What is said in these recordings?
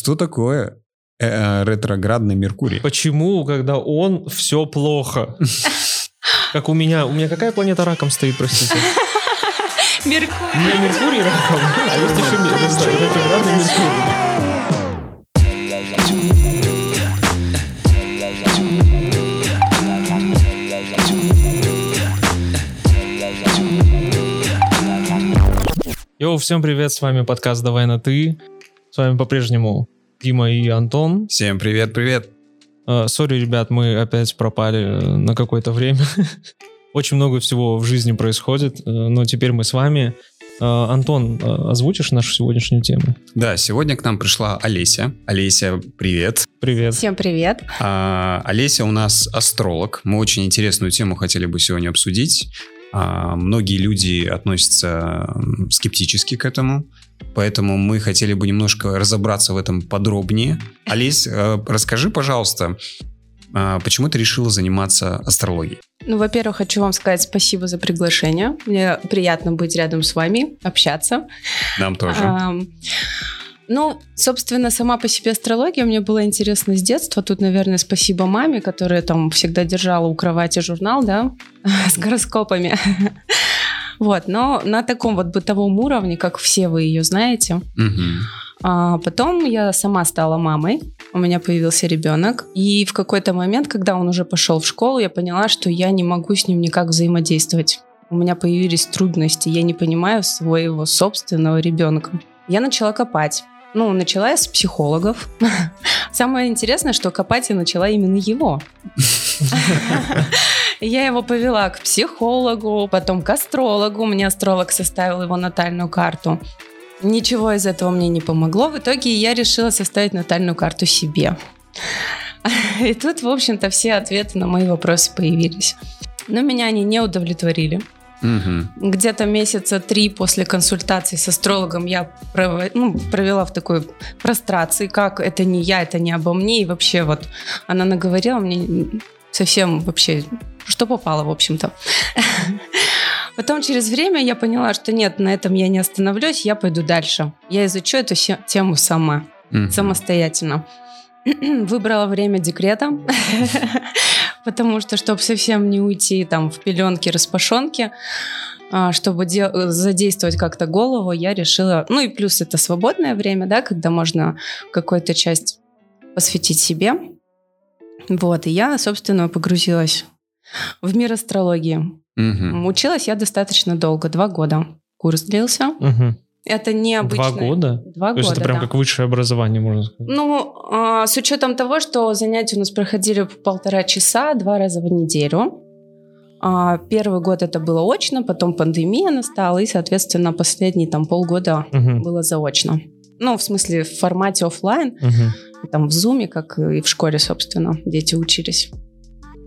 что такое э, э, ретроградный Меркурий? Почему, когда он все плохо? Как у меня. У меня какая планета раком стоит, простите? Меркурий. У меня Меркурий раком, а есть еще ретроградный Меркурий. Yo, всем привет, с вами подкаст «Давай на ты». С вами по-прежнему Дима и Антон. Всем привет-привет. Э, Sorry, ребят, мы опять пропали э, на какое-то время. Очень много всего в жизни происходит, э, но теперь мы с вами. Э, Антон, э, озвучишь нашу сегодняшнюю тему? Да, сегодня к нам пришла Олеся. Олеся, привет. Привет. Всем привет. А, Олеся у нас астролог. Мы очень интересную тему хотели бы сегодня обсудить. А, многие люди относятся скептически к этому, поэтому мы хотели бы немножко разобраться в этом подробнее. Олесь, э, расскажи, пожалуйста, а, почему ты решила заниматься астрологией? Ну, во-первых, хочу вам сказать спасибо за приглашение. Мне приятно быть рядом с вами, общаться. Нам тоже. Ну, собственно, сама по себе астрология мне была интересна с детства. Тут, наверное, спасибо маме, которая там всегда держала у кровати журнал, да, с гороскопами. Вот, но на таком вот бытовом уровне, как все вы ее знаете. А потом я сама стала мамой, у меня появился ребенок. И в какой-то момент, когда он уже пошел в школу, я поняла, что я не могу с ним никак взаимодействовать. У меня появились трудности, я не понимаю своего собственного ребенка. Я начала копать. Ну, начала я с психологов. Самое интересное, что копать я начала именно его. Я его повела к психологу, потом к астрологу. Мне астролог составил его натальную карту. Ничего из этого мне не помогло. В итоге я решила составить натальную карту себе. И тут, в общем-то, все ответы на мои вопросы появились. Но меня они не удовлетворили. Мгм. Где-то месяца три после консультации с астрологом я прово- ну, провела в такой прострации, как это не я, это не обо мне. И вообще вот она наговорила мне совсем вообще, что попало, в общем-то. Потом через время я поняла, что нет, на этом я не остановлюсь, я пойду дальше. Я изучу эту тему сама самостоятельно. Выбрала время декрета, потому что, чтобы совсем не уйти там в пеленки, распашонки, а, чтобы де- задействовать как-то голову, я решила... Ну и плюс это свободное время, да, когда можно какую-то часть посвятить себе. Вот, и я, собственно, погрузилась в мир астрологии. Мгм. Училась я достаточно долго, два года. Курс длился. Мгм. Это необычно. Два года? Два То есть года, это прям да. как высшее образование, можно сказать. Ну, а, с учетом того, что занятия у нас проходили по полтора часа, два раза в неделю. А, Первый год это было очно, потом пандемия настала, и, соответственно, последние там полгода Мгм. было заочно. Ну, в смысле, в формате оффлайн, Мгм. Там в зуме, как и в школе, собственно, дети учились.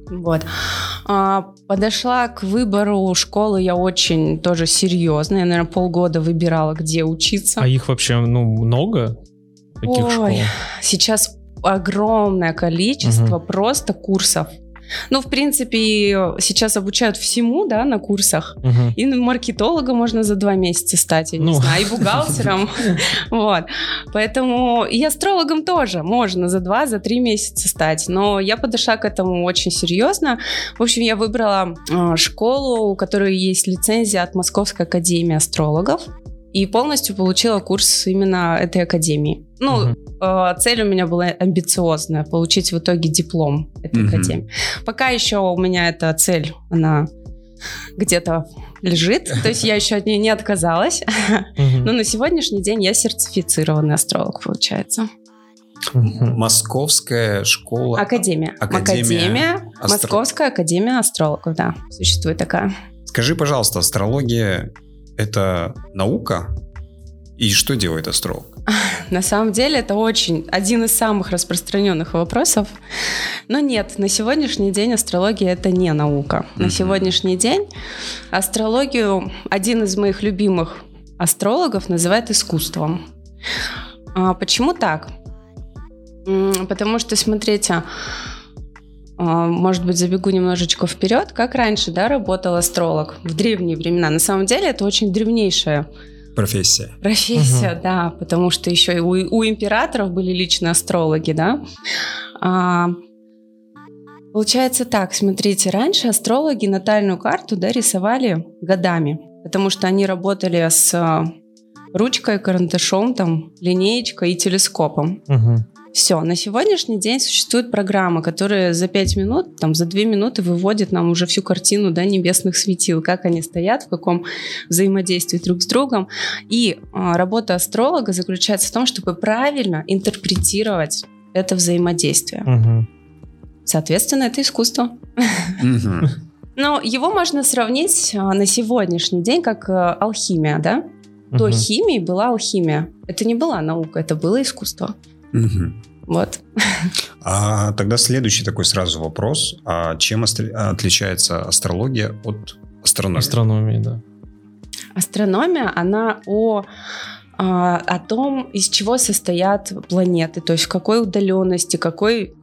Вот. А, подошла к выбору школы я очень тоже серьезно. Я, наверное, полгода выбирала, где учиться. А их вообще, ну, много? Таких Ой. школ? Сейчас огромное количество просто курсов. Ну, в принципе, сейчас обучают всему, да, на курсах. Мгм. И маркетолога можно за два месяца стать, я не Ну. знаю, и бухгалтером. Вот. Поэтому и астрологом тоже можно за два, за три месяца стать. Но я подошла к этому очень серьезно. В общем, я выбрала э, школу, у которой есть лицензия от Московской академии астрологов. И полностью получила курс именно этой академии. Ну, э, цель у меня была амбициозная, получить в итоге диплом этой Мгм. академии. Пока еще у меня эта цель, она где-то лежит, то есть я еще от нее не отказалась. Но на сегодняшний день я сертифицированный астролог, получается. Мгм. Московская школа. Академия. Академия Академия. астро- Московская академия астрологов, да, существует такая. Скажи, пожалуйста, астрология это наука? И что делает астролог? На самом деле это очень один из самых распространенных вопросов. Но нет, на сегодняшний день астрология это не наука. На Мгм. сегодняшний день астрологию один из моих любимых астрологов называет искусством. А почему так? Потому что, смотрите, может быть, забегу немножечко вперед, как раньше, да, работал астролог в древние времена. На самом деле это очень древнейшая Профессия. Профессия, да, потому что еще и у, у императоров были личные астрологи, да. А, получается так, смотрите, раньше астрологи натальную карту да, рисовали годами, потому что они работали с а, ручкой, карандашом, там, линеечкой и телескопом. Мгм. Все, на сегодняшний день существует программа, которая за 5 минут, там, за 2 минуты выводит нам уже всю картину да, небесных светил, как они стоят, в каком взаимодействии друг с другом. И а, работа астролога заключается в том, чтобы правильно интерпретировать это взаимодействие. Мгм. Соответственно, это искусство. Но его можно сравнить а, на сегодняшний день как а, алхимия, да? До химии была алхимия. Это не была наука, это было искусство. Мгм. Вот. А тогда следующий такой сразу вопрос. А чем астр- отличается астрология от астрономии? Астрономии, да. Астрономия, она о, а, о том, из чего состоят планеты, то есть в какой удаленности, какой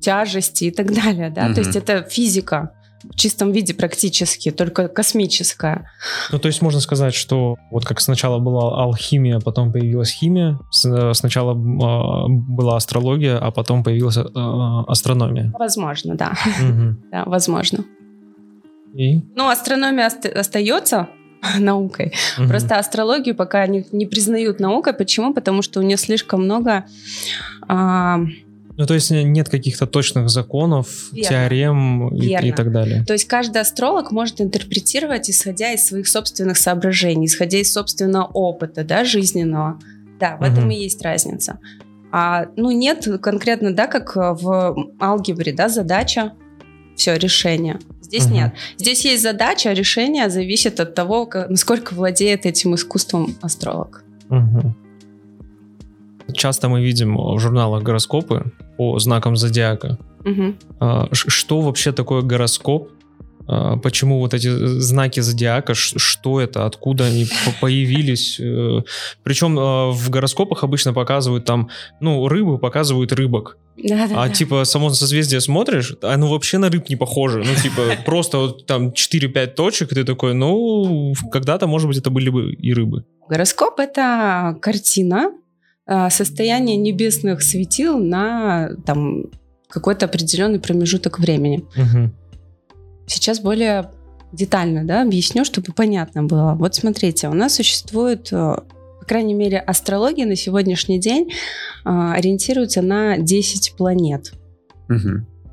тяжести и так далее. Да? Мгм. То есть это физика в чистом виде практически, только космическая. Ну, то есть можно сказать, что вот как сначала была алхимия, потом появилась химия, э, сначала а, была астрология, а потом появилась а, астрономия. Возможно, да. Мгм. да, возможно. И? Ну, астрономия ост- остается наукой. Мгм. Просто астрологию пока не, не признают наукой. Почему? Потому что у нее слишком много а, Ну, то есть нет каких-то точных законов, Верно. теорем и, Верно. и так далее. То есть каждый астролог может интерпретировать, исходя из своих собственных соображений, исходя из собственного опыта, да, жизненного. Да, в этом Мгм. и есть разница. А, ну, нет конкретно, да, как в алгебре, да, задача, все, решение. Здесь Мгм. нет. Здесь есть задача, а решение зависит от того, ка- насколько владеет этим искусством астролог. Мгм. Часто мы видим в журналах гороскопы по знакам зодиака. Ш- Что вообще такое гороскоп? А, Почему вот эти знаки зодиака? Что это? Откуда они по- появились? Э, Причем а, в гороскопах обычно показывают там, ну, рыбы показывают рыбок. Да-да-да. А типа само созвездие смотришь, оно вообще на рыб не похоже. Ну, типа, просто вот там 4-5 точек, и ты такой, ну, когда-то, может быть, это были бы и рыбы. Гороскоп — это картина а, состояния небесных светил на там, какой-то определенный промежуток времени. Мгм. Сейчас более детально да, объясню, чтобы понятно было. Вот смотрите, у нас существует, э, по крайней мере, астрология на сегодняшний день а, ориентируется на 10 планет.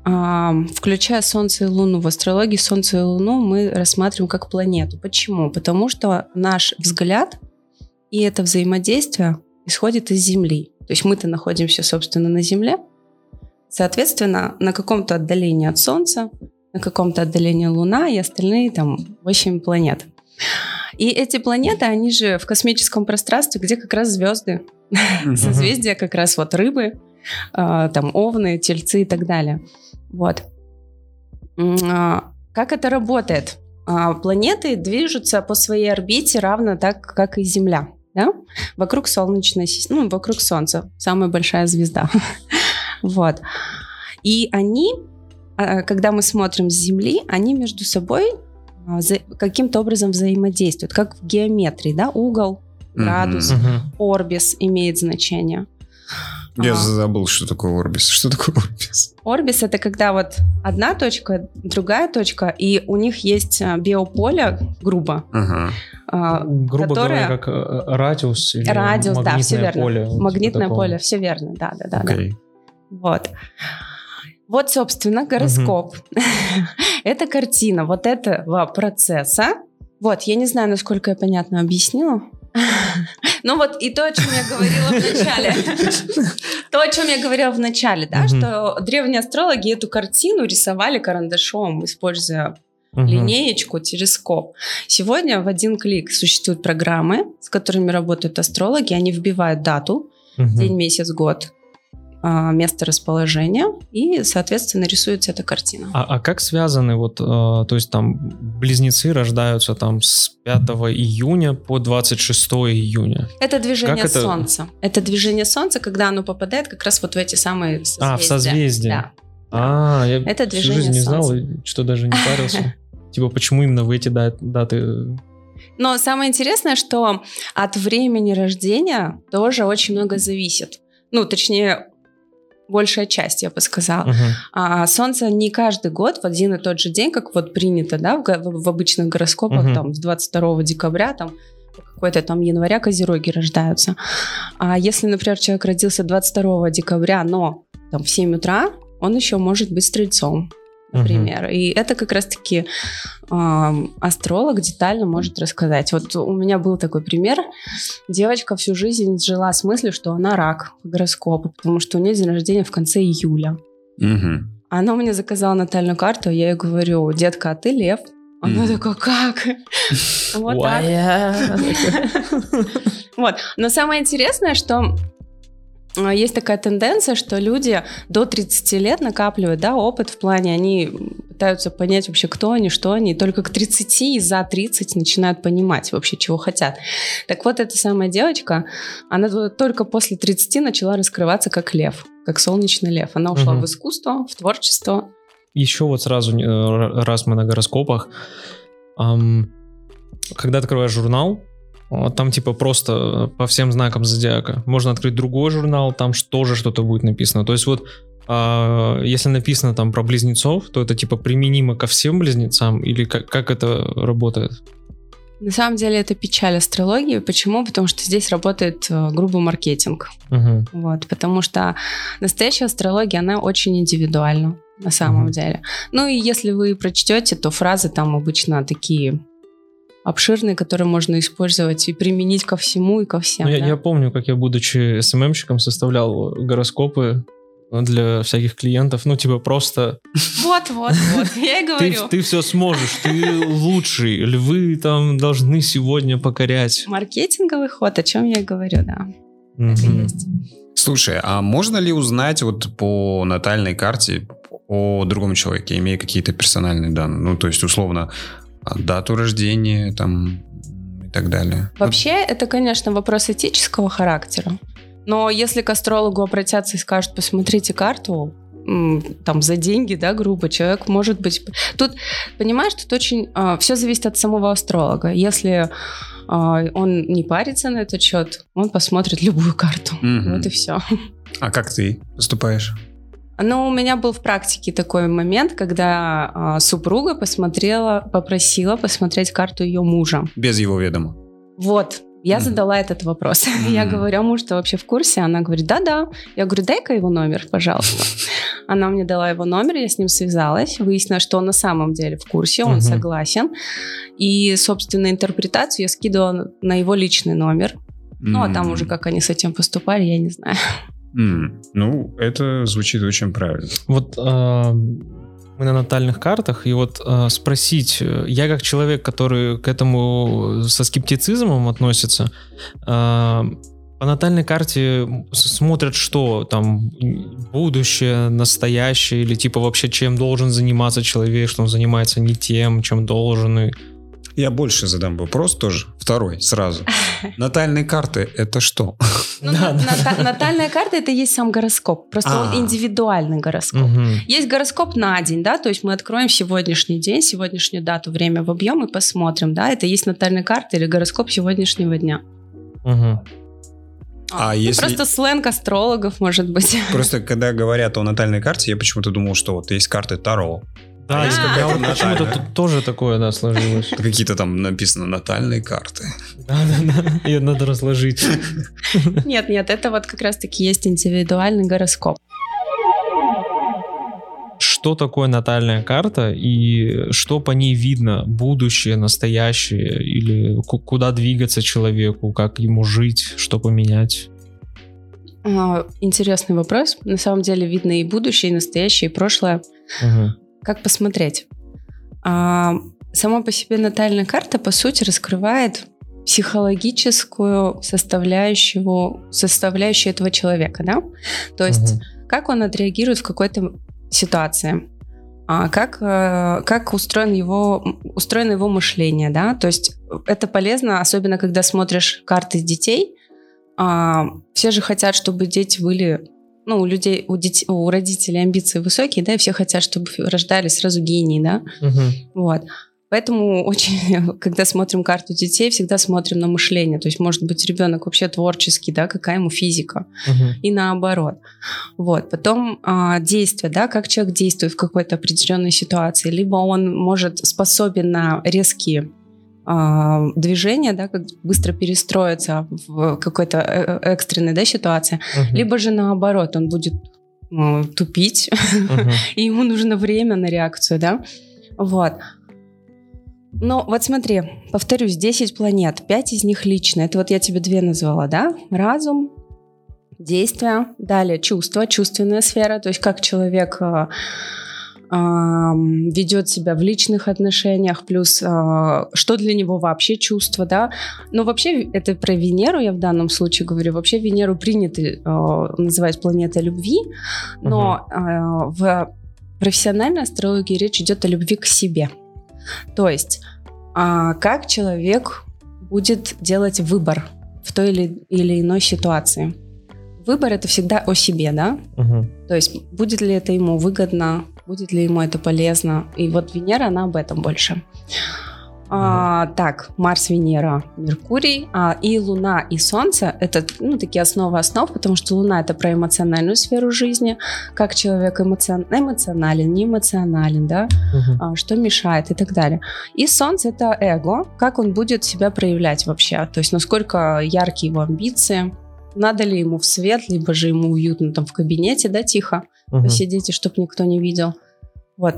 А, включая Солнце и Луну. В астрологии Солнце и Луну мы рассматриваем как планету. Почему? Потому что наш взгляд и это взаимодействие исходит из Земли. То есть мы-то находимся, собственно, на Земле. Соответственно, на каком-то отдалении от Солнца, на каком-то отдалении Луна и остальные там 8 планет. И эти планеты, они же в космическом пространстве, где как раз звезды, созвездия как раз вот рыбы, а, там овны, тельцы и так далее. Вот. А, Как это работает? А, Планеты движутся по своей орбите равно так, как и Земля. Да? Вокруг Солнечной системы, ну, вокруг Солнца, самая большая звезда. Вот. И они, а, когда мы смотрим с Земли, они между собой а, каким-то образом взаимодействуют, как в геометрии, да, угол, градус, Мгм. орбис имеет значение. Я А. забыл, что такое орбис. Что такое орбис? Орбис это когда вот одна точка, другая точка, и у них есть а, биополе, грубо, Ага. а, Грубо которое- говоря, как э, радиус или радиус, да, магнитное все верно. поле. вот Магнитное такого. поле, все верно, да, да, да, да. Окей. Вот. Вот, собственно, гороскоп. Это картина вот этого процесса. Вот, я не знаю, насколько я понятно объяснила. Ну вот и то, о чем я говорила в начале. То, о чем я говорила в начале, да, что древние астрологи эту картину рисовали карандашом, используя линеечку, телескоп. Сегодня в один клик существуют программы, с которыми работают астрологи. Они вбивают дату, день, месяц, год, место расположения, и, соответственно, рисуется эта картина. А, а как связаны вот, э, то есть там близнецы рождаются там с 5 июня по 26 июня? Это движение Как это? Солнца. Это движение Солнца, когда оно попадает как раз вот в эти самые созвездия. А, в созвездие. Да. А, я Это всю движение жизнь не знал, что даже не парился. Типа, почему именно в эти да- даты? Но самое интересное, что от времени рождения тоже очень много зависит. Ну, точнее, большая часть, я бы сказала. Мгм. А Солнце не каждый год в один и тот же день, как вот принято, да, в, в обычных гороскопах, Мгм. там, с 22 декабря, там, какой-то там января козероги рождаются. А если, например, человек родился 22 декабря, но там в 7 утра, он еще может быть стрельцом, например. И это как раз-таки ам, астролог детально может рассказать. Вот у меня был такой пример. Девочка всю жизнь жила с мыслью, что она рак по гороскопу, потому что у нее день рождения в конце июля. Мгм. Она мне заказала натальную карту, я ей говорю, детка, а ты лев? Она Мгм. такая, как? Вот так. Вот. Но самое интересное, что э, есть такая тенденция, что люди до 30 лет накапливают да, опыт в плане, они пытаются понять вообще, кто они, что они, и только к 30 и за 30 начинают понимать вообще, чего хотят. Так вот, эта самая девочка, она только после 30 начала раскрываться как лев, как солнечный лев. Она ушла Мгм. в искусство, в творчество. Еще вот сразу, э, раз мы на гороскопах, когда открываешь журнал, а, там типа просто по всем знакам зодиака. Можно открыть другой журнал, там тоже что-то будет написано. То есть вот а, если написано там про близнецов, то это типа применимо ко всем близнецам или как, как это работает? На самом деле это печаль астрологии. Почему? Потому что здесь работает э, грубый маркетинг. Мгм. Вот, потому что настоящая астрология, она очень индивидуальна на самом Мгм. деле. Ну и если вы прочтете, то фразы там обычно такие обширные, которые можно использовать и применить ко всему и ко всем. Ну, я, да. я помню, как я, будучи СММщиком, составлял гороскопы для всяких клиентов. Ну, типа просто Вот, вот, вот, я и ты, говорю. ты все сможешь, ты лучший, львы там должны сегодня покорять. Маркетинговый ход, о чем я и говорю, да. Есть. Слушай, а можно ли узнать вот по натальной карте о другом человеке, имея какие-то персональные данные? Ну, то есть, условно, дату рождения там и так далее. Вообще, это, конечно, вопрос этического характера. Но если к астрологу обратятся и скажут, посмотрите карту, там за деньги, да, грубо, человек может быть... Тут, понимаешь, тут очень... все зависит от самого астролога. Если а, он не парится на этот счет, он посмотрит любую карту. Мгм. Вот и все. А как ты поступаешь? Но у меня был в практике такой момент, когда а, супруга посмотрела, попросила посмотреть карту ее мужа. Без его ведома. Вот, я Мгм. задала этот вопрос. Я Мгм. говорю, а муж что вообще в курсе? Она говорит, да-да. Я говорю, дай-ка его номер, пожалуйста. Она мне дала его номер, я с ним связалась, выяснила, что он на самом деле в курсе, он Мгм. согласен. И, собственно, интерпретацию я скидывала на его личный номер. Ну, а там уже как они с этим поступали, я не знаю. М. Ну, это звучит очень правильно. Вот а, мы на натальных картах, и вот а, спросить, э, я как человек, который к этому со скептицизмом относится, а, по натальной карте смотрят что? Там будущее, настоящее, или типа вообще чем должен заниматься человек, что он занимается не тем, чем должен. и- Я больше задам вопрос тоже. Второй, сразу. Натальные карты — это что? Ну, Да, на- да. ната- натальная карта это есть сам гороскоп. Просто А. он индивидуальный гороскоп. Есть гороскоп на день, да, то есть мы откроем сегодняшний день, сегодняшнюю дату, время в объем и посмотрим, да, это есть натальная карта или гороскоп сегодняшнего дня. Мгм. А Ну, если- Просто сленг астрологов, может быть. Просто когда говорят о натальной карте, я почему-то думал, что вот есть карты Таро. Да, А есть я какая-то вот почему-то тут тоже такое, да, сложилось. Какие-то там написано натальные карты. Да-да-да, ее надо разложить. Нет, нет, это вот как раз-таки есть индивидуальный гороскоп. Что такое натальная карта и что по ней видно? Будущее, настоящее или ку- куда двигаться человеку, как ему жить, что поменять? А, Интересный вопрос. На самом деле видно и будущее, и настоящее, и прошлое. Мгм. Как посмотреть? А, Сама по себе натальная карта, по сути, раскрывает психологическую составляющую, составляющую этого человека, да? То есть Мгм. как он отреагирует в какой-то ситуации, а, как, э, как устроен его, устроено его мышление, да, то есть это полезно, особенно когда смотришь карты детей, А, все же хотят, чтобы дети были, ну, у людей, у, детей, у родителей амбиции высокие, да, и все хотят, чтобы рождались сразу гении, да, Мгм. вот. Поэтому очень, когда смотрим карту детей, всегда смотрим на мышление. То есть, может быть, ребенок вообще творческий, да, какая ему физика. Мгм. И наоборот. Вот. Потом а, действие, да, как человек действует в какой-то определенной ситуации. Либо он может способен на резкие а, движения, да, как быстро перестроиться в какой-то э, экстренной да, ситуации. Мгм. Либо же наоборот, он будет м, тупить, Мгм. и ему нужно время на реакцию, да? Вот. Ну, вот смотри, повторюсь, 10 планет, 5 из них личные. Это вот я тебе две назвала, да? Разум, действия, далее чувства, чувственная сфера, то есть как человек ам, ведет себя в личных отношениях, плюс э, что для него вообще чувство, да. Но вообще это про Венеру я в данном случае говорю. Вообще Венеру принято э, называть планетой любви, но э, в профессиональной астрологии речь идет о любви к себе. То есть а, как человек будет делать выбор в той или, или иной ситуации. Выбор это всегда о себе, да? Мгм. То есть будет ли это ему выгодно, будет ли ему это полезно. И вот Венера, она об этом больше. А, так, Марс, Венера, Меркурий, а, и Луна, и Солнце — это ну, такие основы основ, потому что Луна — это про эмоциональную сферу жизни, как человек эмоцион- эмоционален, не эмоционален, да, Мгм. а, что мешает и так далее. И Солнце — это эго, как он будет себя проявлять вообще, то есть насколько яркие его амбиции, надо ли ему в свет, либо же ему уютно там в кабинете, да, тихо, Мгм. посидите, чтобы никто не видел. Вот.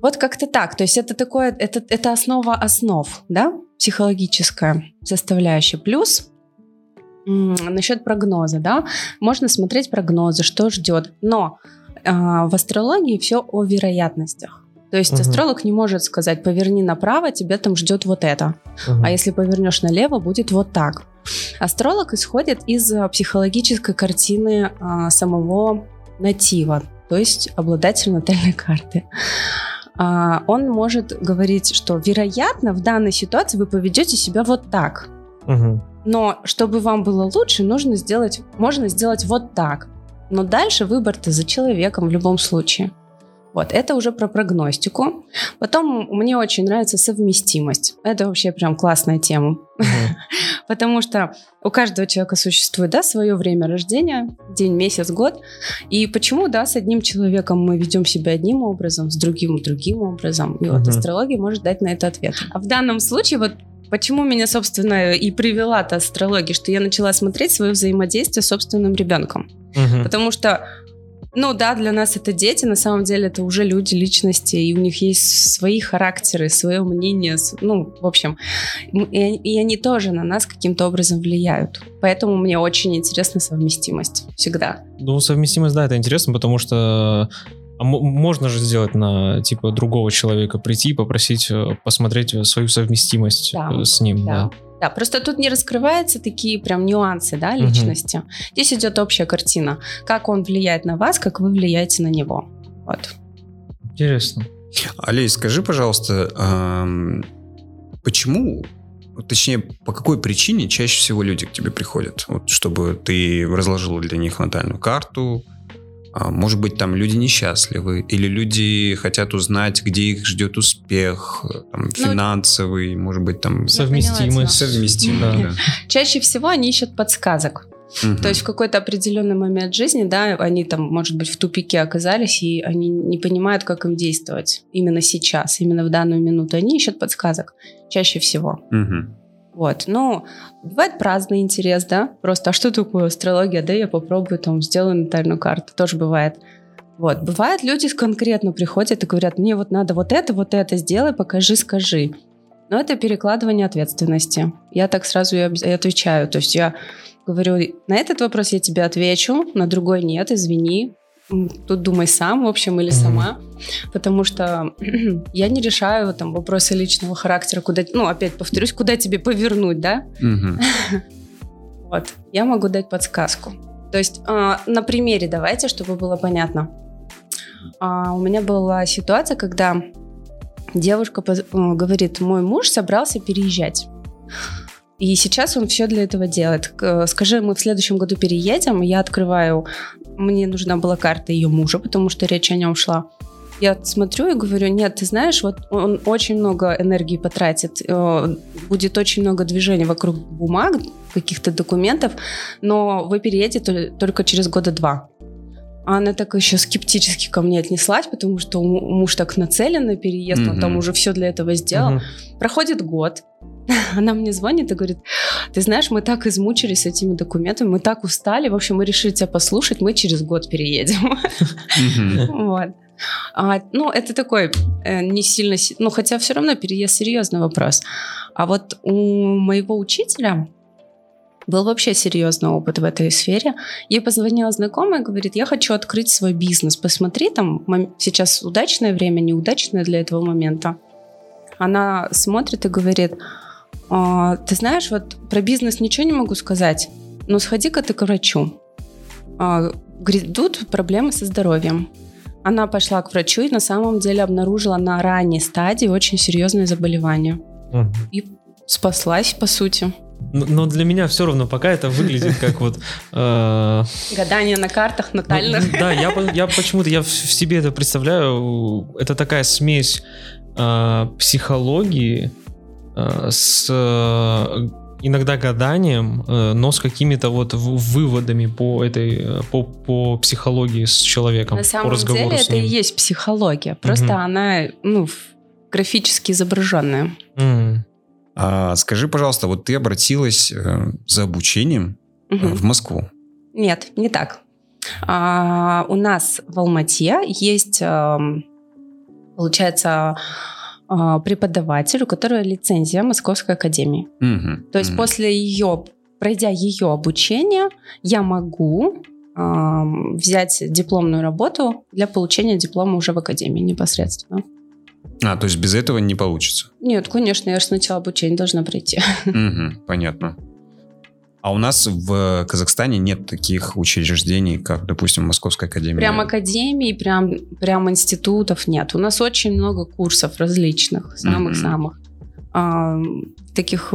Вот как-то так. То есть это такое, это, это основа основ, да, психологическая составляющая. Плюс м, насчет прогноза, да, можно смотреть прогнозы, что ждет. Но а, в астрологии все о вероятностях. То есть Мгм. астролог не может сказать, поверни направо, тебя там ждет вот это. Мгм. А если повернешь налево, будет вот так. Астролог исходит из а, психологической картины а, самого натива, то есть обладателя натальной карты. А, он может говорить, что вероятно в данной ситуации вы поведете себя вот так. Мгм. Но чтобы вам было лучше, нужно сделать, можно сделать вот так. Но дальше выбор-то за человеком в любом случае. Вот, это уже про прогностику. Потом мне очень нравится совместимость. Это вообще прям классная тема. Потому что у каждого человека существует, да, свое время рождения, день, месяц, год. И почему, да, с одним человеком мы ведем себя одним образом, с другим другим образом. И вот астрология может дать на это ответ. А в данном случае вот Почему меня, собственно, и привела-то астрология, что я начала смотреть свое взаимодействие с собственным ребенком. Мгм. Потому что, ну да, для нас это дети, на самом деле это уже люди, личности, и у них есть свои характеры, свое мнение, ну, в общем, и, они- и они тоже на нас каким-то образом влияют. Поэтому мне очень интересна совместимость всегда. Ну, совместимость, да, это интересно, потому что а мо- можно же сделать на типа другого человека прийти и попросить э, посмотреть свою совместимость Да, э, с ним, Да. да. Да, просто тут не раскрываются такие прям нюансы, да, личности. Здесь идет общая картина, как он влияет на вас, как вы влияете на него. Вот. Интересно. Алей, скажи, пожалуйста, почему, точнее, по какой причине чаще всего люди к тебе приходят? Вот, чтобы ты разложила для них натальную карту. А, может быть, там люди несчастливы, или люди хотят узнать, где их ждет успех, э, там, финансовый, может быть, там Совместимость. совместимый. Да. Чаще всего они ищут подсказок. Мгм. То есть в какой-то определенный момент жизни, да, они там, может быть, в тупике оказались, и они не понимают, как им действовать именно сейчас, именно в данную минуту. Они ищут подсказок чаще всего. Мгм. Вот, ну, бывает праздный интерес, да, просто, а что такое астрология, да, я попробую там, сделаю натальную карту, тоже бывает. Вот, бывает, люди конкретно приходят и говорят, мне вот надо вот это, вот это сделай, покажи, скажи. Но это перекладывание ответственности. Я так сразу и отвечаю, то есть я говорю, на этот вопрос я тебе отвечу, на другой нет, извини, тут думай сам, в общем, или сама, потому что я не решаю там вопросы личного характера, куда, ну, опять повторюсь, куда тебе повернуть, да, вот, я могу дать подсказку. То есть а, на примере давайте, чтобы было понятно. А, у меня была ситуация, когда девушка поз- э, говорит, мой муж собрался переезжать. И сейчас он все для этого делает. К- Скажи, мы в следующем году переедем, я открываю, мне нужна была карта ее мужа, потому что речь о нем шла. Я смотрю и говорю, нет, ты знаешь, вот он очень много энергии потратит, э, будет очень много движений вокруг бумаг, каких-то документов, но вы переедете только через года два. А она так еще скептически ко мне отнеслась, потому что муж так нацелен на переезд, mm-hmm. он там уже все для этого сделал. Mm-hmm. Проходит год, она мне звонит и говорит, ты знаешь, мы так измучились этими документами, мы так устали, в общем, мы решили тебя послушать, мы через год переедем. Вот. А, ну, это такой э, не сильно... Ну, хотя все равно переезд серьезный вопрос. А вот у моего учителя был вообще серьезный опыт в этой сфере. Ей позвонила знакомая, говорит, я хочу открыть свой бизнес. Посмотри, там сейчас удачное время, неудачное для этого момента. Она смотрит и говорит, а, ты знаешь, вот про бизнес ничего не могу сказать, но сходи-ка ты к врачу. А, грядут проблемы со здоровьем. Она пошла к врачу и на самом деле обнаружила на ранней стадии очень серьезное заболевание. Угу. И спаслась, по сути. Но для меня все равно пока это выглядит как вот... Э, Гадание на картах натальных. Ну, да, я, я почему-то я в себе это представляю. Это такая смесь э, психологии с иногда гаданием, но с какими-то вот выводами по этой по, по психологии с человеком. На самом по деле это и есть психология, просто угу. она ну графически изображенная. Угу. А скажи, пожалуйста, вот ты обратилась э, за обучением угу. в Москву? Нет, не так. А, у нас в Алмате есть, а, получается, преподаватель, у которого лицензия Московской академии. Угу. То есть угу. после ее, пройдя ее обучение, я могу а, взять дипломную работу для получения диплома уже в академии непосредственно. А, то есть без этого не получится? Нет, конечно, я же сначала обучение должна пройти. Угу, понятно. А у нас в Казахстане нет таких учреждений, как, допустим, Московская академия. Прям академии, прям, прям институтов нет. У нас очень много курсов различных, самых-самых. Mm-hmm. А, таких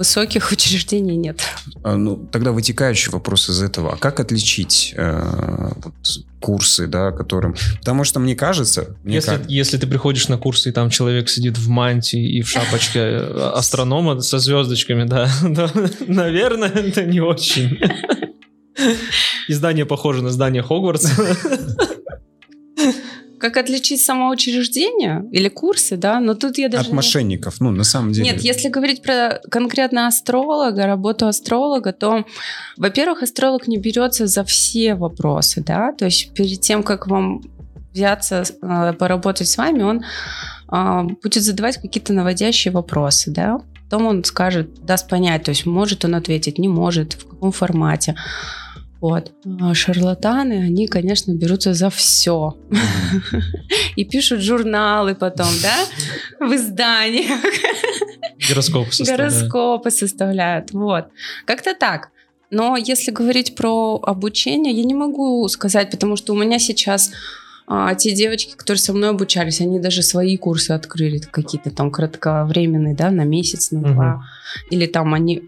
высоких учреждений нет. А, ну, тогда вытекающий вопрос из этого. А как отличить э, вот, курсы, да, которым... Потому что мне кажется... Мне если, как... если ты приходишь на курсы, и там человек сидит в мантии и в шапочке э, астронома со звездочками, да, да наверное, это не очень. И здание похоже на здание Хогвартса. Как отличить самоучреждение или курсы, да? Но тут я даже... От мошенников, ну, на самом деле. Нет, если говорить про конкретно астролога, работу астролога, то, во-первых, астролог не берется за все вопросы, да? То есть перед тем, как вам взяться, э, поработать с вами, он э, будет задавать какие-то наводящие вопросы, да? Потом он скажет, даст понять, то есть может он ответить, не может, в каком формате. Вот. А шарлатаны, они, конечно, берутся за все. И пишут журналы потом, да, в изданиях. Гороскопы составляют. Гороскопы составляют, вот. Как-то так. Но если говорить про обучение, я не могу сказать, потому что у меня сейчас а, те девочки, которые со мной обучались, они даже свои курсы открыли, какие-то там кратковременные, да, на месяц, на два. Угу. Или там они...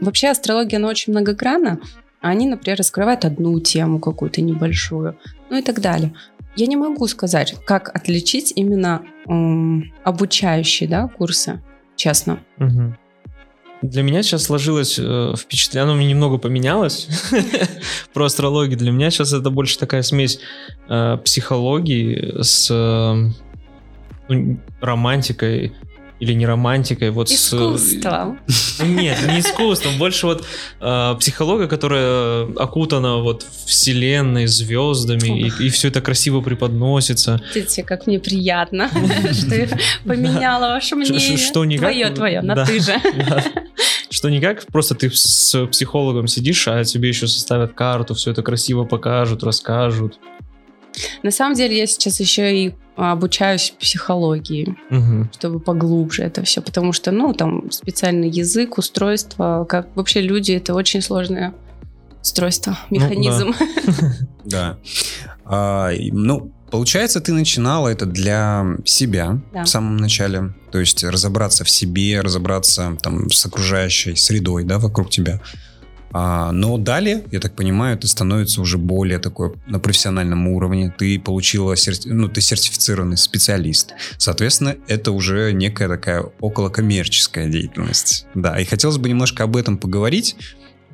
Вообще астрология, она очень многогранна. Они, например, раскрывают одну тему какую-то небольшую, ну и так далее. Я не могу сказать, как отличить именно эм, обучающие да, курсы, честно. Угу. Для меня сейчас сложилось э, впечатление, оно мне немного поменялось про астрологию. Для меня сейчас это больше такая смесь э, психологии с э, ну, романтикой, или не романтикой, вот Искусством. с... Нет, не искусством, больше вот э, психолога, которая окутана вот вселенной, звездами, и, и все это красиво преподносится. Видите, как мне приятно, что я поменяла ваше мнение. Что никак... Твое, твое, на ты же. Что никак, просто ты с психологом сидишь, а тебе еще составят карту, все это красиво покажут, расскажут. На самом деле я сейчас еще и обучаюсь психологии, угу. чтобы поглубже это все, потому что, ну, там специальный язык, устройство, как вообще люди, это очень сложное устройство, ну механизм. Да. А, ну, получается, ты начинала это для себя в самом начале, то есть разобраться в себе, разобраться там с окружающей средой, да, вокруг тебя. А, но далее, я так понимаю, это становится уже более такое на профессиональном уровне. Ты получила, серти... ну, ты сертифицированный специалист. Соответственно, это уже некая такая околокоммерческая деятельность. Да, и хотелось бы немножко об этом поговорить.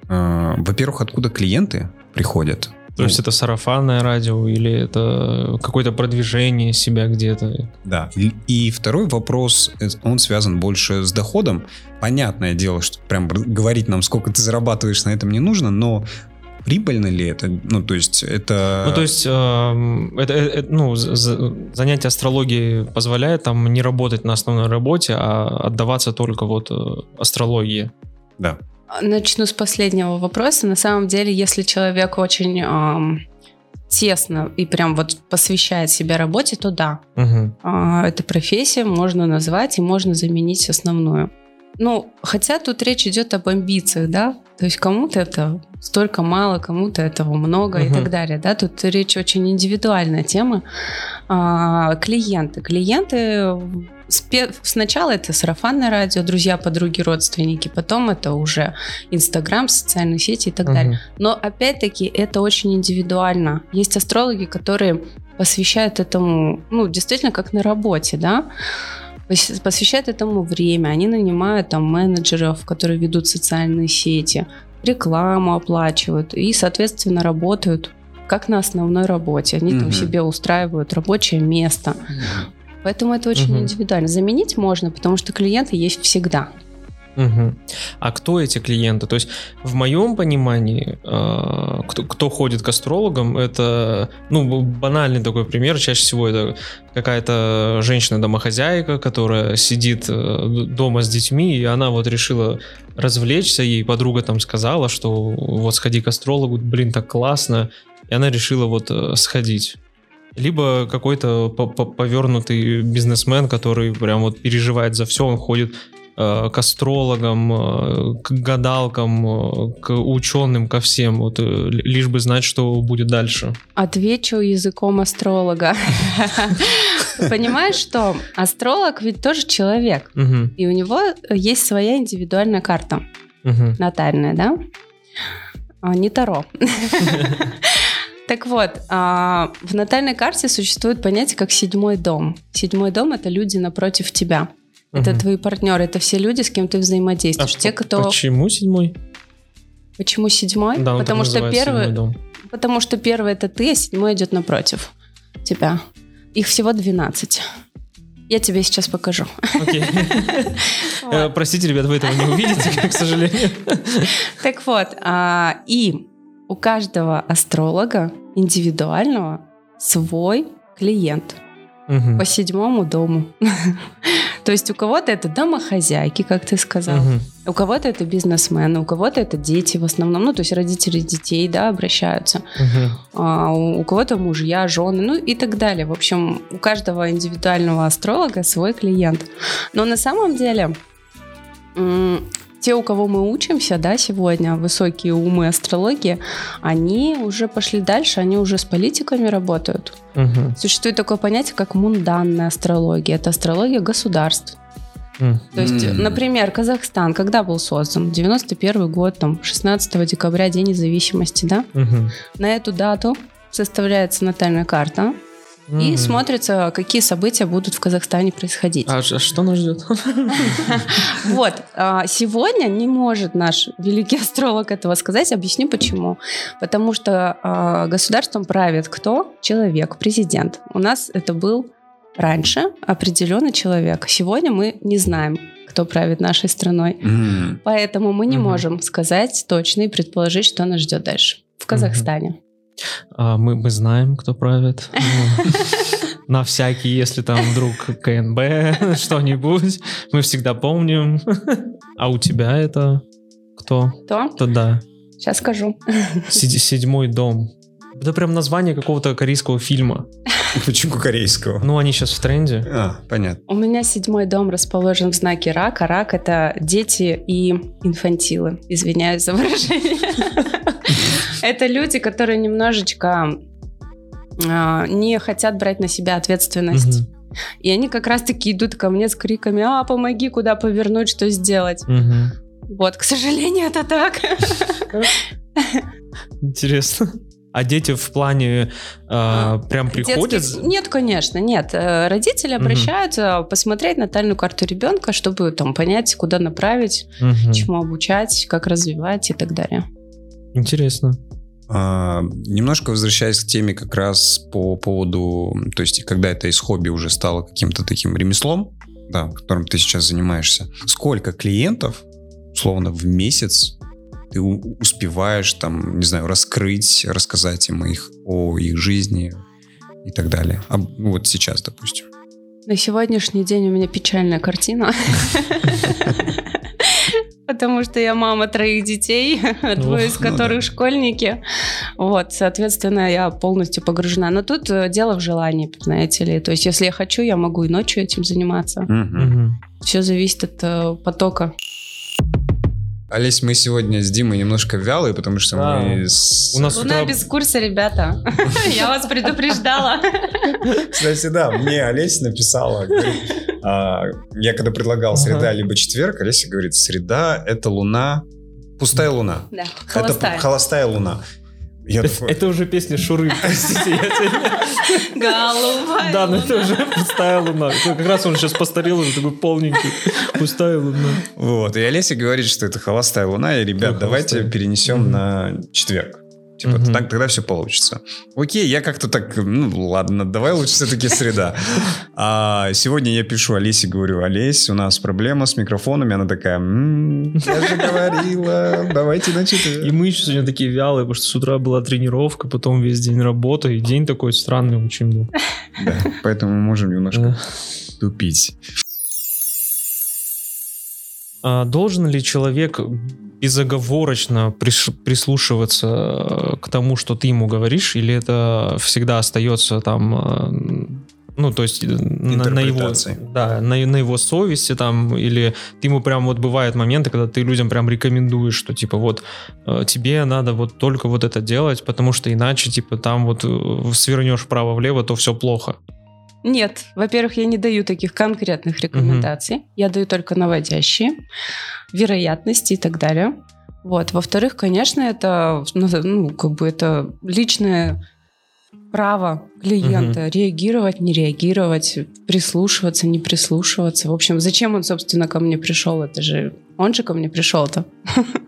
А, во-первых, откуда клиенты приходят? То есть это сарафанное радио или это какое-то продвижение себя где-то? Да. И, второй вопрос, э, он связан больше с доходом. Понятное дело, что прям говорить нам, сколько ты зарабатываешь, на этом не нужно, но прибыльно ли это? Ну, то есть это... Ну, то есть э, это, это, ну, занятие астрологией позволяет там не работать на основной работе, а отдаваться только вот э, астрологии. Да. Начну с последнего вопроса. На самом деле, если человек очень эм, тесно и прям вот посвящает себя работе, то да, угу. э, эта профессия можно назвать и можно заменить основную. Ну, хотя тут речь идет об амбициях, да, то есть кому-то это столько мало, кому-то этого много угу. и так далее, да, тут речь очень индивидуальная тема. А, клиенты, клиенты Сначала это сарафанное радио, друзья, подруги, родственники, потом это уже Инстаграм, социальные сети и так угу. далее. Но опять-таки это очень индивидуально. Есть астрологи, которые посвящают этому, ну, действительно, как на работе, да, посвящают этому время, они нанимают там менеджеров, которые ведут социальные сети, рекламу оплачивают и, соответственно, работают как на основной работе. Они угу. там себе устраивают рабочее место. Угу. Поэтому это очень угу. индивидуально. Заменить можно, потому что клиенты есть всегда. Угу. А кто эти клиенты? То есть в моем понимании, э, кто, кто ходит к астрологам, это, ну, банальный такой пример. Чаще всего это какая-то женщина-домохозяйка, которая сидит э, дома с детьми, и она вот решила развлечься, ей подруга там сказала, что вот сходи к астрологу, блин, так классно, и она решила вот э, сходить либо какой-то повернутый бизнесмен, который прям вот переживает за все, он ходит э, к астрологам, э, к гадалкам, э, к ученым, ко всем, вот лишь бы знать, что будет дальше. Отвечу языком астролога. Понимаешь, что астролог ведь тоже человек, и у него есть своя индивидуальная карта натальная, да? А, не Таро. Так вот, а, в натальной карте существует понятие как седьмой дом. Седьмой дом это люди напротив тебя. Это угу. твои партнеры, это все люди, с кем ты взаимодействуешь. А Те, кто... Почему седьмой? Почему седьмой? Да, потому что первый, дом. потому что первый это ты, а седьмой идет напротив тебя. Их всего 12. Я тебе сейчас покажу. Э, простите, ребят, вы этого не увидите, к сожалению. Так вот, а, и у каждого астролога индивидуального свой клиент угу. по седьмому дому. То есть у кого-то это домохозяйки, как ты сказал, угу. у кого-то это бизнесмены, у кого-то это дети в основном, ну то есть родители детей, да, обращаются, угу. а, у, у кого-то мужья, жены, ну и так далее. В общем, у каждого индивидуального астролога свой клиент. Но на самом деле те, у кого мы учимся, да, сегодня, высокие умы астрологии, они уже пошли дальше, они уже с политиками работают. Угу. Существует такое понятие, как мунданная астрология. Это астрология государств. Mm. То есть, mm. например, Казахстан, когда был создан? 91 год, там, 16 декабря, День независимости, да? Mm-hmm. На эту дату составляется натальная карта, и смотрится, какие события будут в Казахстане происходить. А, а что нас ждет? Вот. А, сегодня не может наш великий астролог этого сказать. Объясню почему. Потому что а, государством правит кто? Человек, президент. У нас это был раньше определенный человек. Сегодня мы не знаем, кто правит нашей страной. Поэтому мы не можем сказать точно и предположить, что нас ждет дальше в Казахстане. А, мы, мы знаем, кто правит. На всякий, если там вдруг КНБ, что-нибудь, мы всегда помним. А у тебя это кто? Кто? То да. Сейчас скажу. Седьмой дом. Это прям название какого-то корейского фильма. Почему корейского? Ну, они сейчас в тренде. А, понятно. У меня седьмой дом расположен в знаке рака. Рак — это дети и инфантилы. Извиняюсь за выражение. Это люди, которые немножечко а, не хотят брать на себя ответственность. И они как раз-таки идут ко мне с криками, а, помоги, куда повернуть, что сделать. Вот, к сожалению, это так. Интересно. А дети в плане э, прям приходят? Детских- Нет, конечно, нет. Э, Родители обращаются посмотреть натальную карту ребенка, чтобы там понять, куда направить, Мгм. чему обучать, как развивать и так далее. Интересно. А, немножко возвращаясь к теме как раз по поводу, то есть когда это из хобби уже стало каким-то таким ремеслом, да, которым ты сейчас занимаешься, сколько клиентов, условно, в месяц ты успеваешь там, не знаю, раскрыть, рассказать им их, о их жизни и так далее. А вот сейчас, допустим. На сегодняшний день у меня печальная картина. Потому что я мама троих детей, двое из ну которых школьники. Вот, соответственно, я полностью погружена. Но тут э, дело в желании, знаете ли. То есть, если я хочу, я могу и ночью этим заниматься. Все зависит от э, потока. Олесь, мы сегодня с Димой немножко вялые, потому что Да. мы с... У нас Луна утра- без курса, ребята. Я вас предупреждала. Кстати, да, мне Олеся написала, а, я когда предлагал Ага. среда либо четверг, Олеся говорит, среда — это луна, пустая луна. Да, Это холостая. холостая луна. Я такой, Это уже песня Шуры, простите. Голубая Да, но это луна. уже пустая луна. Как раз он сейчас постарел, уже такой полненький. Пустая луна. вот, и Олеся говорит, что это холостая луна, и, ребят, Да, давайте перенесем на четверг. Типа, Мгм. так, тогда все получится. Окей, я как-то так, ну ладно, давай лучше все-таки среда. А сегодня я пишу Олесе, говорю, Олесь, у нас проблема с микрофонами. Она такая, «М, я же говорила, давайте на И мы еще сегодня такие вялые, потому что с утра была тренировка, потом весь день работа, и день такой странный очень был. Да, поэтому мы можем немножко тупить. А должен ли человек безоговорочно прислушиваться э, к тому, что ты ему говоришь, или это всегда остается там, э, ну, то есть э, на, на его, да, на, на его совести там, или ты ему прям вот бывают моменты, когда ты людям прям рекомендуешь, что типа вот тебе надо вот только вот это делать, потому что иначе типа там вот свернешь вправо-влево, то все плохо. Нет, во-первых, я не даю таких конкретных рекомендаций. Я даю только наводящие, вероятности и так далее. Вот. Во-вторых, конечно, это, ну, ну, как бы это личное право клиента реагировать, не реагировать, прислушиваться, не прислушиваться. В общем, зачем он, собственно, ко мне пришел? Это же он же ко мне пришел-то.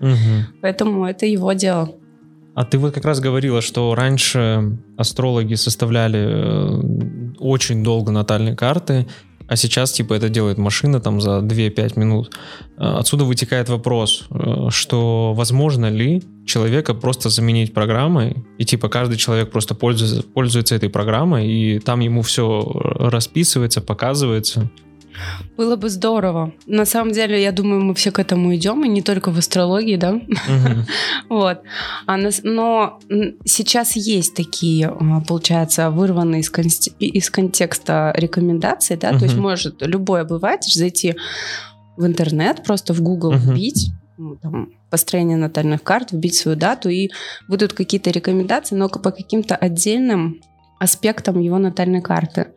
Мгм. Поэтому это его дело. А ты вот как раз говорила, что раньше астрологи составляли э, очень долго натальные карты, а сейчас типа это делает машина там за 2-5 минут. Э, Отсюда вытекает вопрос, э, что возможно ли человека просто заменить программой, и типа каждый человек просто пользуется, пользуется этой программой, и там ему все расписывается, показывается. Было бы здорово. На самом деле, я думаю, мы все к этому идем, и не только в астрологии, да? Вот. А но сейчас есть такие, а, получается, вырванные из, контекста рекомендации, да, то есть может любой обыватель зайти в интернет, просто в Google вбить, ну, там, построение натальных карт, вбить свою дату, и будут какие-то рекомендации, но по каким-то отдельным аспектам его натальной карты.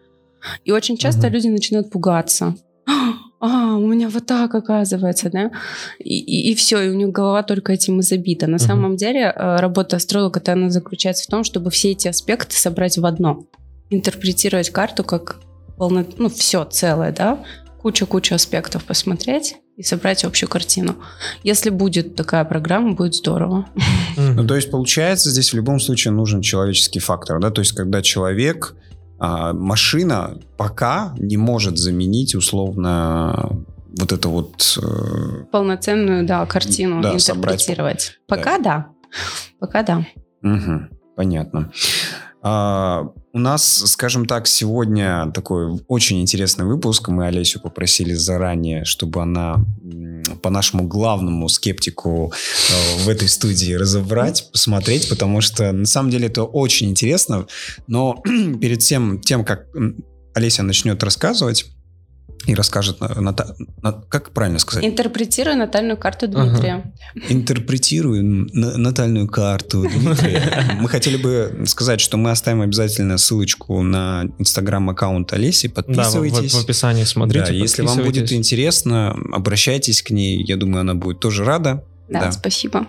И очень часто Мгм. люди начинают пугаться. А, у меня вот так оказывается, да? И, все, и у них голова только этим и забита. На Мгм. самом деле э, работа астролога, это она заключается в том, чтобы все эти аспекты собрать в одно. Интерпретировать карту как полно, ну, все целое, да? Куча-куча аспектов посмотреть и собрать общую картину. Если будет такая программа, будет здорово. Мгм. Ну, то есть, получается, здесь в любом случае нужен человеческий фактор, да, то есть, когда человек, а, машина пока не может заменить условно вот это вот... э, Полноценную, да, картину Да, собрать. интерпретировать. Пока да. Пока да. Мгм, понятно. А, у нас, скажем так, сегодня такой очень интересный выпуск. Мы Олесю попросили заранее, чтобы она по нашему главному скептику э, в этой студии разобрать, посмотреть, потому что на самом деле это очень интересно. Но перед тем, тем как Олеся начнет рассказывать, и расскажет, на, ната- на- как правильно сказать? Интерпретирую натальную карту Дмитрия. Интерпретирую на- натальную карту Дмитрия. Мы хотели бы сказать, что мы оставим обязательно ссылочку на инстаграм-аккаунт Олеси. Да, в, Подписывайтесь. в описании смотрите. Да, если вам будет подписывайтесь. интересно, обращайтесь к ней. Я думаю, она будет тоже рада. Да, Да. спасибо.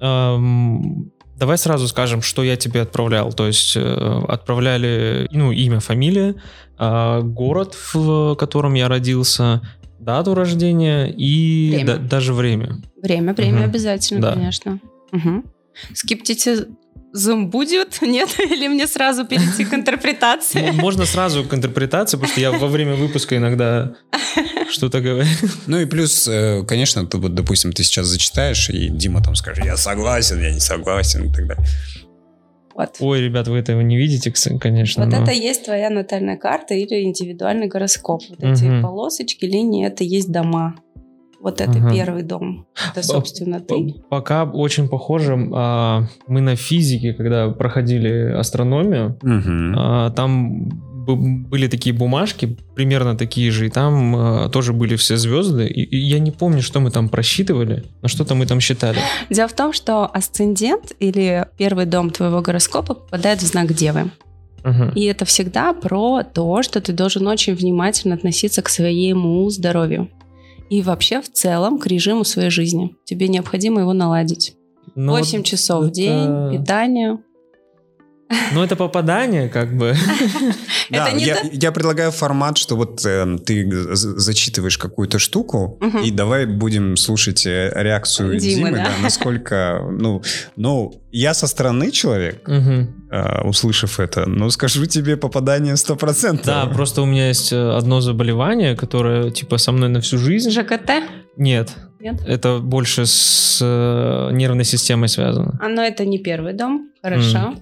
Эм, Давай сразу скажем, что я тебе отправлял. То есть э, отправляли ну, имя, фамилия, э, город, в котором я родился, дату рождения и Время. да- даже время. Время, время Мгм. обязательно, Да. конечно. Мгм. Скептицизм будет? Нет? Или мне сразу перейти к Ну, интерпретации? Можно сразу к интерпретации, потому что я во время выпуска иногда что-то говорю. Ну и плюс, э, конечно, ты вот, допустим, ты сейчас зачитаешь, и Дима там скажет, я согласен, я не согласен и так далее. Вот. Ой, ребят, вы этого не видите, конечно. Вот но- это есть твоя натальная карта или индивидуальный гороскоп. Вот эти Мгм. полосочки, линии, это есть дома. Вот это Ага. первый дом. Это, собственно, ты. Пока очень похоже. а, Мы на физике, когда проходили астрономию, а, там были такие бумажки, примерно такие же, и там а, тоже были все звезды. И, и я не помню, что мы там просчитывали, но что-то мы там считали. Дело в том, что асцендент или первый дом твоего гороскопа попадает в знак Девы. Мгм. И это всегда про то, что ты должен очень внимательно относиться к своему здоровью. И вообще в целом к режиму своей жизни. Тебе необходимо его наладить. Но 8 вот часов в это- день, питание. Ну, это попадание, как бы. Да, я, предлагаю формат, что вот э, ты зачитываешь какую-то штуку, и давай будем слушать э, реакцию Димы, насколько, ну, ну, я со стороны человек, услышав это, но скажу тебе попадание 100%. Да, просто у меня есть э, одно заболевание, которое типа со мной на всю жизнь. ЖКТ? Нет. Нет? Это больше с э, нервной системой связано. А, но это не первый дом. Хорошо.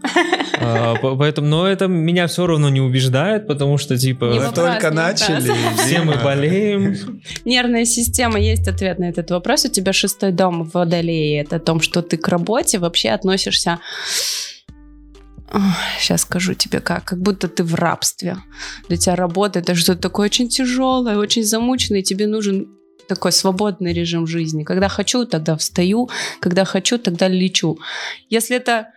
А, по- Поэтому, но это меня все равно не убеждает, потому что типа Не Мы вопрос, только не начали. все мы болеем. Нервная система, есть ответ на этот вопрос. У тебя шестой дом в Водолее. Это о том, что ты к работе вообще относишься... Сейчас скажу тебе как. Как будто ты в рабстве. Для тебя работа это что-то такое очень тяжелое, очень замученное. и Тебе нужен такой свободный режим жизни. Когда хочу, тогда встаю. Когда хочу, тогда лечу. Если это...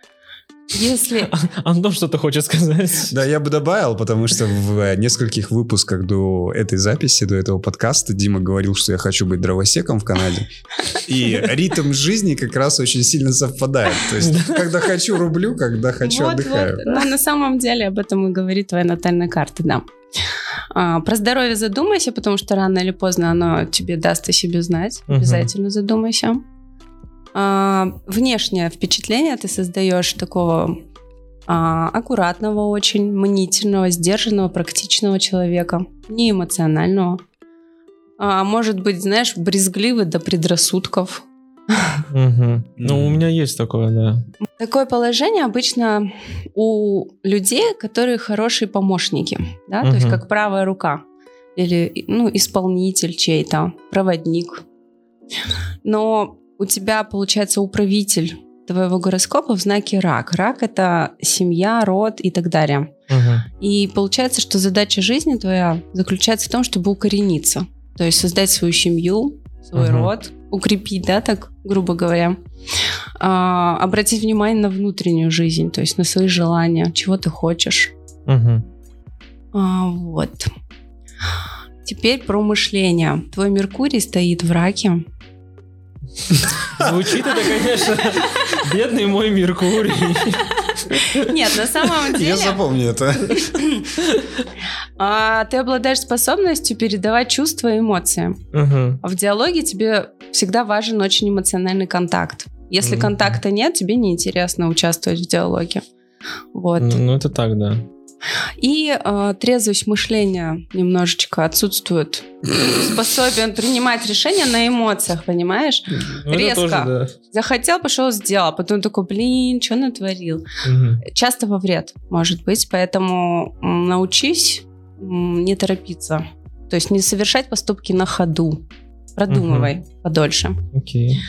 Если... Антон что-то хочет сказать. Да, я бы добавил, потому что в э, нескольких выпусках до этой записи, до этого подкаста Дима говорил, что я хочу быть дровосеком в Канаде. И ритм жизни как раз очень сильно совпадает. То есть, когда хочу, рублю, когда хочу, Вот, отдыхаю. вот. Но на самом деле об этом и говорит твоя натальная карта, да. А, про здоровье задумайся, потому что рано или поздно оно тебе даст о себе знать. Обязательно задумайся. А, внешнее впечатление ты создаешь такого а, аккуратного очень, мнительного, сдержанного, практичного человека, не эмоционального. А, может быть, знаешь, брезгливый до предрассудков. Мгм. Ну, у меня есть такое, да. Такое положение обычно у людей, которые хорошие помощники, да, то есть как правая рука или ну исполнитель чей-то, проводник. Но у тебя получается управитель твоего гороскопа в знаке рак. Рак это семья, род и так далее. Мгм. И получается, что задача жизни твоя заключается в том, чтобы укорениться. То есть создать свою семью, свой Мгм. род, укрепить, да, так, грубо говоря. А, обратить внимание на внутреннюю жизнь, то есть на свои желания, чего ты хочешь. Мгм. А, вот. Теперь про мышление. Твой Меркурий стоит в раке. Звучит это, конечно, бедный мой Меркурий. Нет, на самом Я деле запомню это. а, ты обладаешь способностью передавать чувства и эмоции. В диалоге тебе всегда важен очень эмоциональный контакт. Если контакта нет, тебе неинтересно участвовать в диалоге. Вот. Ну, ну, это так, да. И э, трезвость мышления немножечко отсутствует. Способен принимать решения на эмоциях, понимаешь? Ну, Резко. тоже, да. Захотел, пошел, сделал. Потом такой, блин, что натворил? Мгм. Часто во вред, может быть. Поэтому научись не торопиться. То есть не совершать поступки на ходу. Продумывай подольше. Окей.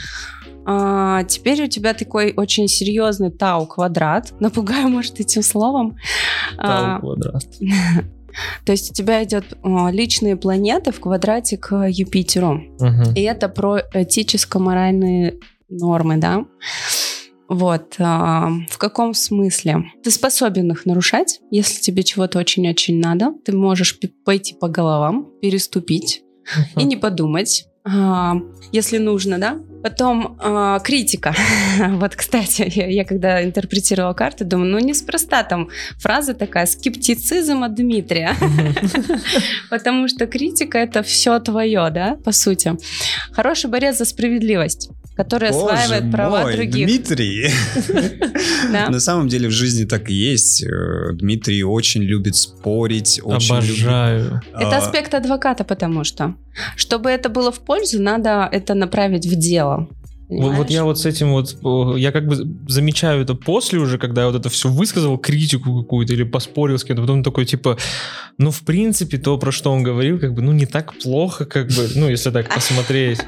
А, теперь у тебя такой очень серьезный тау квадрат. Напугаю, может, этим словом. А, Тау квадрат. То есть у тебя идет личные планеты в квадрате к Юпитеру. Мгм. И это про этическо-моральные нормы, да? Вот. а, в каком смысле? Ты способен их нарушать, если тебе чего-то очень-очень надо. Ты можешь пойти по головам, переступить и не подумать, если нужно, да? Потом а, критика. вот, кстати, я, я когда интерпретировала карты, думаю, ну неспроста там фраза такая «скептицизм от Дмитрия». Потому что критика — это все твое, да, по сути. Хороший борец за справедливость, который осваивает права других. Дмитрий. На самом деле в жизни так и есть. Э, Дмитрий очень любит спорить. Обожаю. Это а, аспект адвоката, потому что. Чтобы это было в пользу, надо это направить в дело. Вот, вот Понимаешь? я вот с этим вот, я как бы замечаю это после уже, когда я вот это все высказал, критику какую-то или поспорил с кем-то, потом такой типа, ну в принципе то, про что он говорил, как бы, ну не так плохо, как бы, ну если так посмотреть.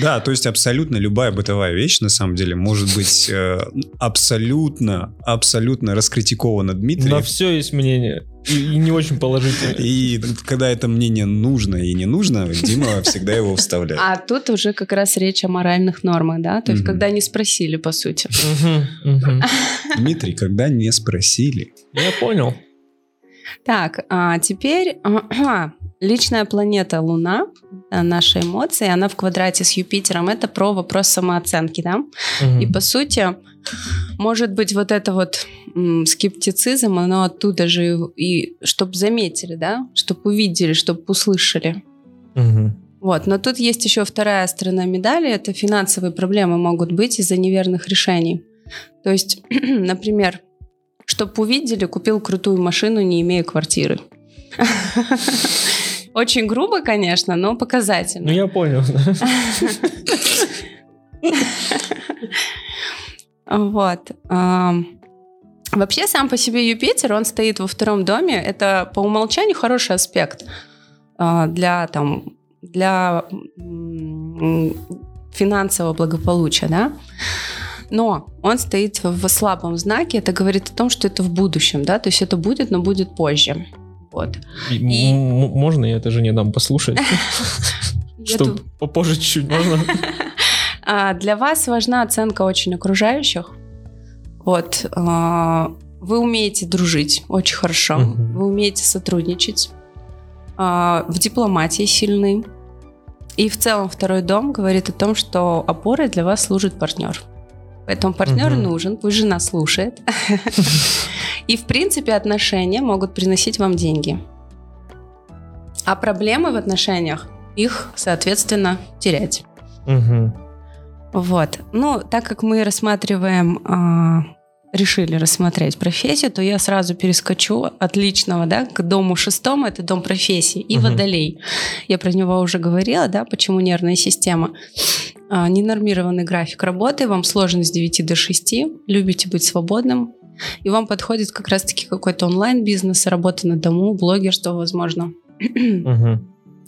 Да, то есть абсолютно любая бытовая вещь, на самом деле, может быть э, абсолютно, абсолютно раскритикована На Дмитрием. все есть мнение. И, и не очень положительное. И когда это мнение нужно и не нужно, Дима всегда его вставляет. А тут уже как раз речь о моральных нормах, да? То есть, когда не спросили, по сути. Дмитрий, когда не спросили. Я понял. Так, а теперь личная планета Луна, э, наши эмоции, она в квадрате с Юпитером. Это про вопрос самооценки, да? Мгм. И по сути, может быть, вот это вот м, скептицизм, оно оттуда же и чтобы заметили, да, чтобы увидели, чтобы услышали. Мгм. Вот, но тут есть еще вторая сторона медали, это финансовые проблемы могут быть из-за неверных решений. То есть, например, чтобы увидели, купил крутую машину, не имея квартиры. Очень грубо, конечно, но Ну показательно. я понял. Вот. Вообще сам по себе Юпитер, он стоит во втором доме. Это по умолчанию хороший аспект а, для там для финансового благополучия, да. Но он стоит в слабом знаке. Это говорит о том, что это в будущем, да. То есть это будет, но будет позже. Вот. И Можно я это жене дам послушать? Тут- попозже чуть-чуть можно? А, Для вас важна оценка очень окружающих. Вот. а, Вы умеете дружить очень хорошо. Вы умеете сотрудничать. а, В дипломатии сильны. И в целом второй дом говорит о том, что опорой для вас служит партнер. Поэтому партнер Мгм. нужен, пусть жена слушает. И в принципе отношения могут приносить вам деньги. А проблемы в отношениях их, соответственно, терять. Мгм. Вот. Ну, так как мы рассматриваем, а, решили рассмотреть профессию, то я сразу перескочу от личного, да, к дому шестому, это дом профессии, и Мгм. водолей. Я про него уже говорила, да, почему нервная система. А, ненормированный график работы, вам сложно с 9 до 6, любите быть свободным, и вам подходит как раз-таки какой-то онлайн-бизнес, работа на дому, блогерство, возможно.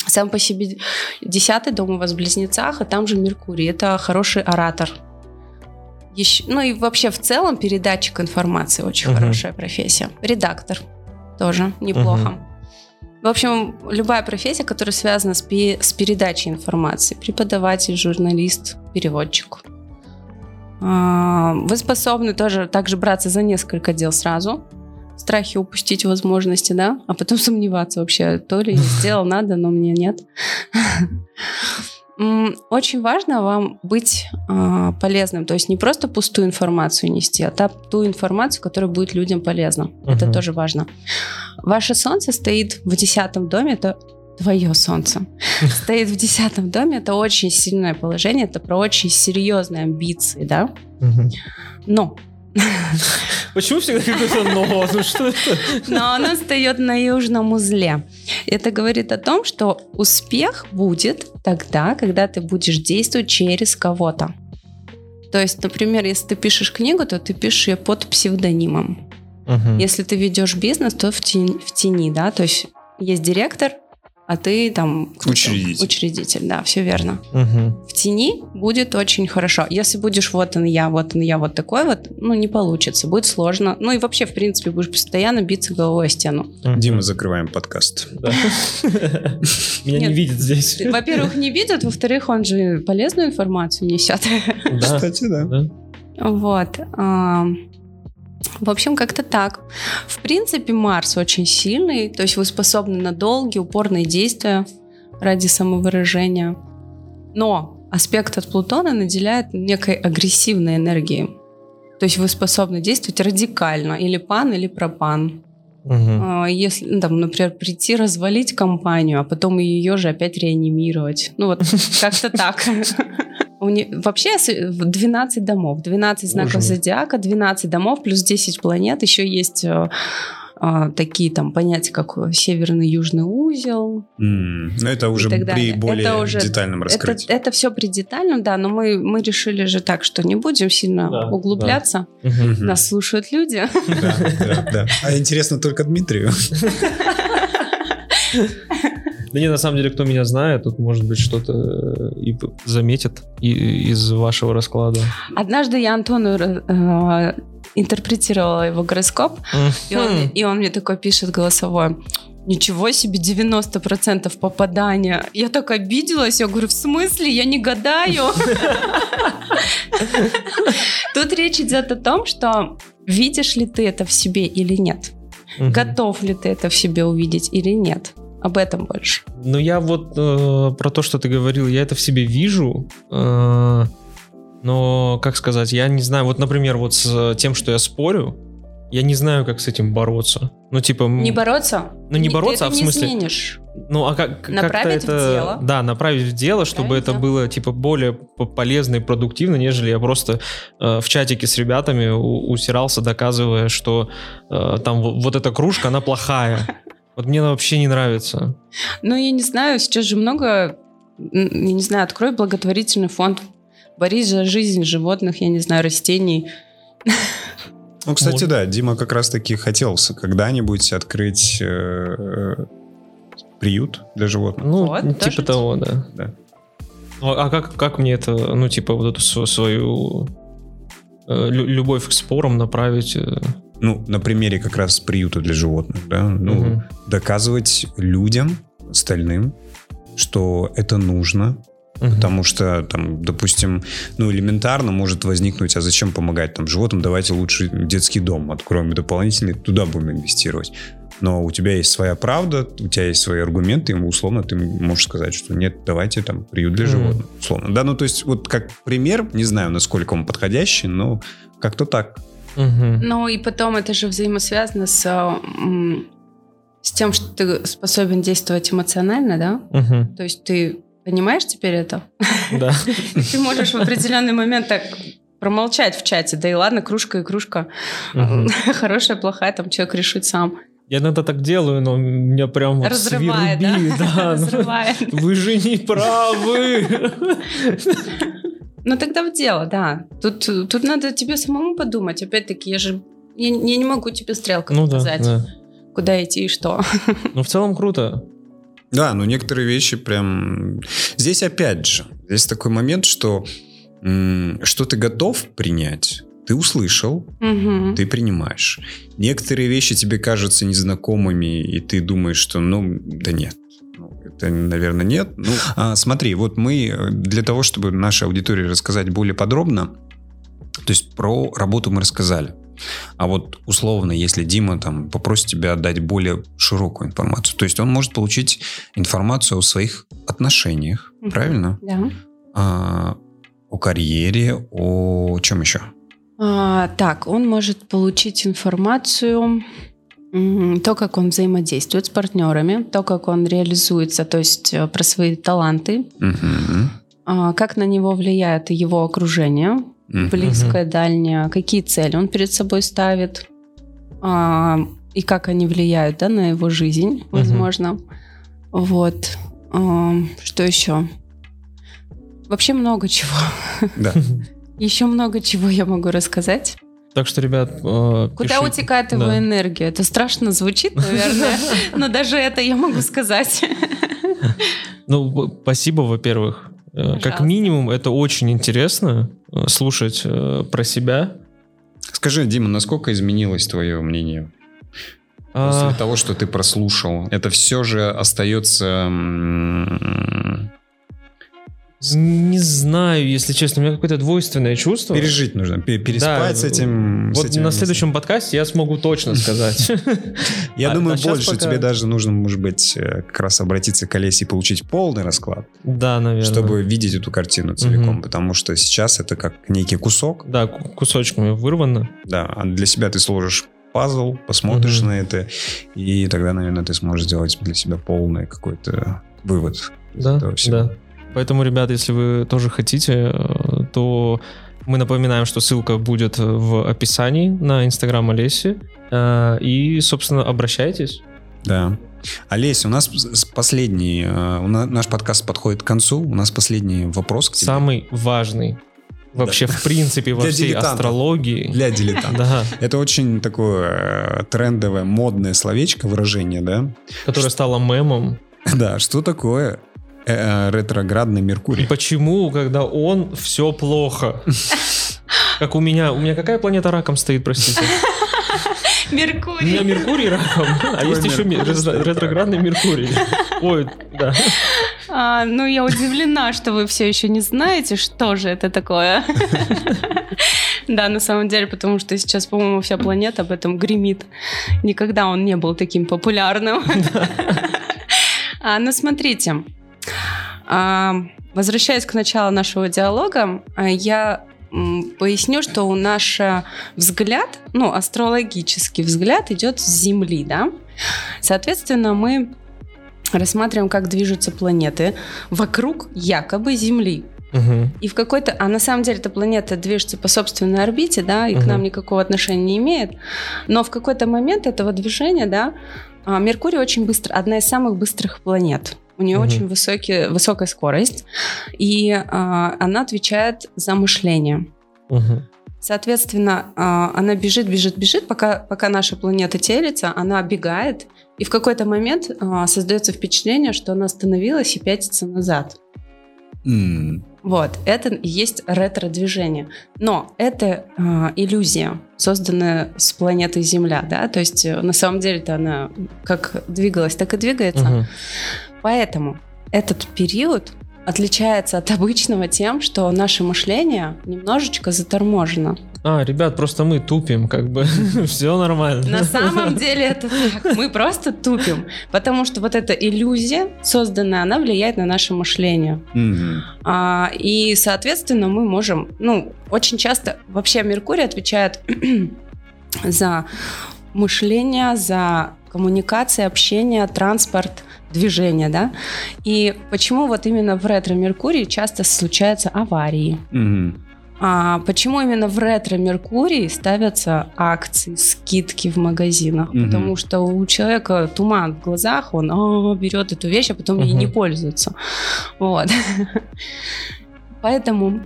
Сам по себе десятый дом у вас в Близнецах, а там же Меркурий. Это хороший оратор. Еще, ну и вообще в целом передатчик информации очень Мгм. хорошая профессия. Редактор тоже неплохо. В общем, любая профессия, которая связана с, пе- с передачей информации. Преподаватель, журналист, переводчик. А, Вы способны тоже также браться за несколько дел сразу. Страхи упустить возможности, да? А потом сомневаться вообще, то ли я сделал, надо, но мне нет. Очень важно вам быть а, полезным, то есть не просто пустую информацию нести, а ту информацию, которая будет людям полезна. Это тоже важно. Ваше солнце стоит в десятом доме, это твое солнце. Стоит в десятом доме, это очень сильное положение, это про очень серьезные амбиции, да? Но Почему всегда какое-то но? Ну что это? Но оно встает на южном узле. Это говорит о том, что успех будет тогда, когда ты будешь действовать через кого-то. То есть, например, если ты пишешь книгу, то ты пишешь ее под псевдонимом. Мгм. Если ты ведешь бизнес, то в тени, в тени, да, то есть есть директор, а ты там... Учредитель. Учредитель, да, все верно. Мгм. В тени будет очень хорошо. Если будешь вот он я, вот он я, вот такой вот, ну, не получится, будет сложно. Ну и вообще, в принципе, будешь постоянно биться головой о стену. Мгм. Дима, закрываем подкаст. Меня не видят здесь. Во-первых, не видят, во-вторых, он же полезную информацию несет. Кстати. Да. Вот. В общем, как-то так. В принципе, Марс очень сильный, то есть вы способны на долгие, упорные действия ради самовыражения. Но аспект от Плутона наделяет некой агрессивной энергией. То есть вы способны действовать радикально, или пан, или пропан. А, Если, ну, там, например, прийти развалить компанию, а потом ее же опять реанимировать. Ну вот как-то так. У не- Вообще с- в 12 домов, 12 знаков Боже мой. зодиака, 12 домов плюс 10 планет. Еще есть э, а, такие там понятия, как северный южный узел. М, Ну, это уже так при более Это уже- детальном Это, раскрытии. это все при детальном, да, но мы, мы решили же так, что не будем сильно Да, углубляться. Мгм. Нас слушают люди. Да, да, да. А интересно только Дмитрию. Да не, на самом деле, кто меня знает, тут, может быть, что-то э, и заметит из вашего расклада. Однажды я Антону э, интерпретировала его гороскоп, И он, и он мне такой пишет голосовой. Ничего себе, 90% попадания. Я так обиделась, я говорю, в смысле, я не гадаю. Тут речь идет о том, что видишь ли ты это в себе или нет. Готов ли ты это в себе увидеть или нет. Об этом больше. Ну, я вот э, про то, что ты говорил, я это в себе вижу, э, но, как сказать, я не знаю, вот, например, вот с тем, что я спорю, я не знаю, как с этим бороться. Ну, типа... Не бороться? Ну, не Ты бороться, а в не смысле- изменишь. Ну, а как, Направить в это... дело. Да, направить в дело, чтобы Направить это дело. было, типа, более полезно и продуктивно, нежели я просто э, в чатике с ребятами у- усирался, доказывая, что э, там вот эта кружка, она плохая. Вот мне она вообще не нравится. Ну, я не знаю, сейчас же много, я не знаю, открой благотворительный фонд, борись за жизнь животных, я не знаю, растений. Ну, кстати, Может. да, Дима как раз-таки хотелся когда-нибудь открыть э, э, приют для животных. Ну, Вот, типа тоже того, да. Да. Ну, А как, как мне это, ну, типа, вот эту св- свою э, лю- любовь к спорам направить? Ну, на примере как раз приюта для животных, да, ну, мгм. доказывать людям, остальным, что это нужно, Мгм. потому что, там, допустим, ну, элементарно может возникнуть, а зачем помогать там животным, давайте лучше детский дом откроем дополнительный, туда будем инвестировать. Но у тебя есть своя правда, у тебя есть свои аргументы, и условно ты можешь сказать, что нет, давайте там приют для животных, условно. Да, ну то есть вот как пример, не знаю, насколько он подходящий, но как-то так. Мгм. Ну, и потом это же взаимосвязано с, с тем, что ты способен действовать эмоционально, да? Мгм. То есть ты понимаешь теперь это? Да. Ты можешь в определенный момент так промолчать в чате, да и ладно, кружка и кружка. Хорошая, плохая, там человек решит сам. Я иногда так делаю, но меня прям вот Разрывает, да? свербит, да. ну, Разрывает. Вы же не правы. Ну тогда в дело, да. Тут, тут надо тебе самому подумать. Опять-таки, я же я, я не могу тебе стрелкой Ну да, показать, да. куда идти и что. Ну, в целом круто. Да, но некоторые вещи прям... Здесь опять же, здесь такой момент, что м, что ты готов принять, ты услышал, Мгм. ты принимаешь. Некоторые вещи тебе кажутся незнакомыми, и ты думаешь, что, ну, да нет. Наверное, нет. Ну, а, смотри, вот мы э, для того, чтобы нашей аудитории рассказать более подробно, то есть про работу мы рассказали. А вот условно, если Дима там попросит тебя дать более широкую информацию, то есть он может получить информацию о своих отношениях, Мгм. правильно? Да. А, о карьере, о чем еще? А, так, он может получить информацию, то, как он взаимодействует с партнерами, то, как он реализуется, то есть э, про свои таланты, а, как на него влияет его окружение, Мгм. близкое, дальнее, какие цели он перед собой ставит, а, и как они влияют да, на его жизнь, возможно. Вот. А, Что еще? Вообще много чего. Да. Еще много чего я могу рассказать. Так что, ребят, э, Куда пишите. утекает его Да. энергия? Это страшно звучит, наверное, но даже это я могу сказать. Ну, спасибо, во-первых. Э, Как минимум, это очень интересно э, слушать э, про себя. Скажи, Дима, насколько изменилось твое мнение после А, того, что ты прослушал? Это все же остается... Не знаю, если честно, у меня какое-то двойственное чувство. Пережить нужно, пе- переспать Да, с этим. с Вот этим на следующем подкасте я смогу точно сказать. Я А- думаю, а больше тебе даже нужно, может быть, э, как раз обратиться к Олесе и получить полный расклад, Да, наверное. чтобы видеть эту картину целиком, потому что сейчас это как некий кусок, Да, ку- кусочками вырвано. да, а для себя ты сложишь пазл, посмотришь на это, и тогда, наверное, ты сможешь сделать для себя полный какой-то вывод. Да, да. Поэтому, ребята, если вы тоже хотите, э, то мы напоминаем, что ссылка будет в описании на инстаграм Олеси. Э, И, собственно, обращайтесь. Да. Олесь, у нас последний, э, у наш подкаст подходит к концу, у нас последний вопрос к тебе. Самый важный вообще, в принципе, во Для всей дилетантов. астрологии. Для дилетантов. Да, Это очень такое трендовое, модное словечко, выражение, да? которая стала мемом. Да, что такое ретроградный Меркурий? Почему, когда он, все плохо? Как у меня. У меня какая планета раком стоит, простите? У меня Меркурий. Меркурий раком, а есть еще Меркурий ретроградный Меркурий. Ой, да. А, ну, я удивлена, что вы все еще не знаете, что же это такое. Да, на самом деле, потому что сейчас, по-моему, вся планета об этом гремит. Никогда он не был таким популярным. А, Ну, смотрите. А, Возвращаясь к началу нашего диалога, а, я поясню, что у наш взгляд, ну, астрологический взгляд идет с Земли, да? Соответственно, мы рассматриваем, как движутся планеты вокруг якобы Земли. Мгм. И в какой-то... А на самом деле эта планета движется по собственной орбите, да, и к Мгм. нам никакого отношения не имеет. Но в какой-то момент этого движения, да, а, Меркурий очень быстро, одна из самых быстрых планет. У нее Мгм. очень высокий, высокая скорость, и а, она отвечает за мышление. Мгм. Соответственно, а, она бежит, бежит, бежит, пока, пока наша планета телится, она бегает, и в какой-то момент а, создается впечатление, что она остановилась и пятится назад. М, Вот, это и есть ретро-движение. Но это а, иллюзия, созданная с планетой Земля, да, то есть э, на самом деле-то она как двигалась, так и двигается. Мгм. Поэтому этот период отличается от обычного тем, что наше мышление немножечко заторможено. А, ребят, просто мы тупим, как бы. Все нормально. На самом деле это так. Мы просто тупим. Потому что вот эта иллюзия, созданная, она влияет на наше мышление. А, и, соответственно, мы можем, ну, очень часто вообще Меркурий отвечает за мышление, за коммуникации, общение, транспорт, движение, да. И почему вот именно в ретро-Меркурии часто случаются аварии? Мгм. А почему именно в ретро-Меркурии ставятся акции, скидки в магазинах? Мгм. Потому что у человека туман в глазах, он «А, берет эту вещь, а потом ей Мгм. не пользуется. Вот. Поэтому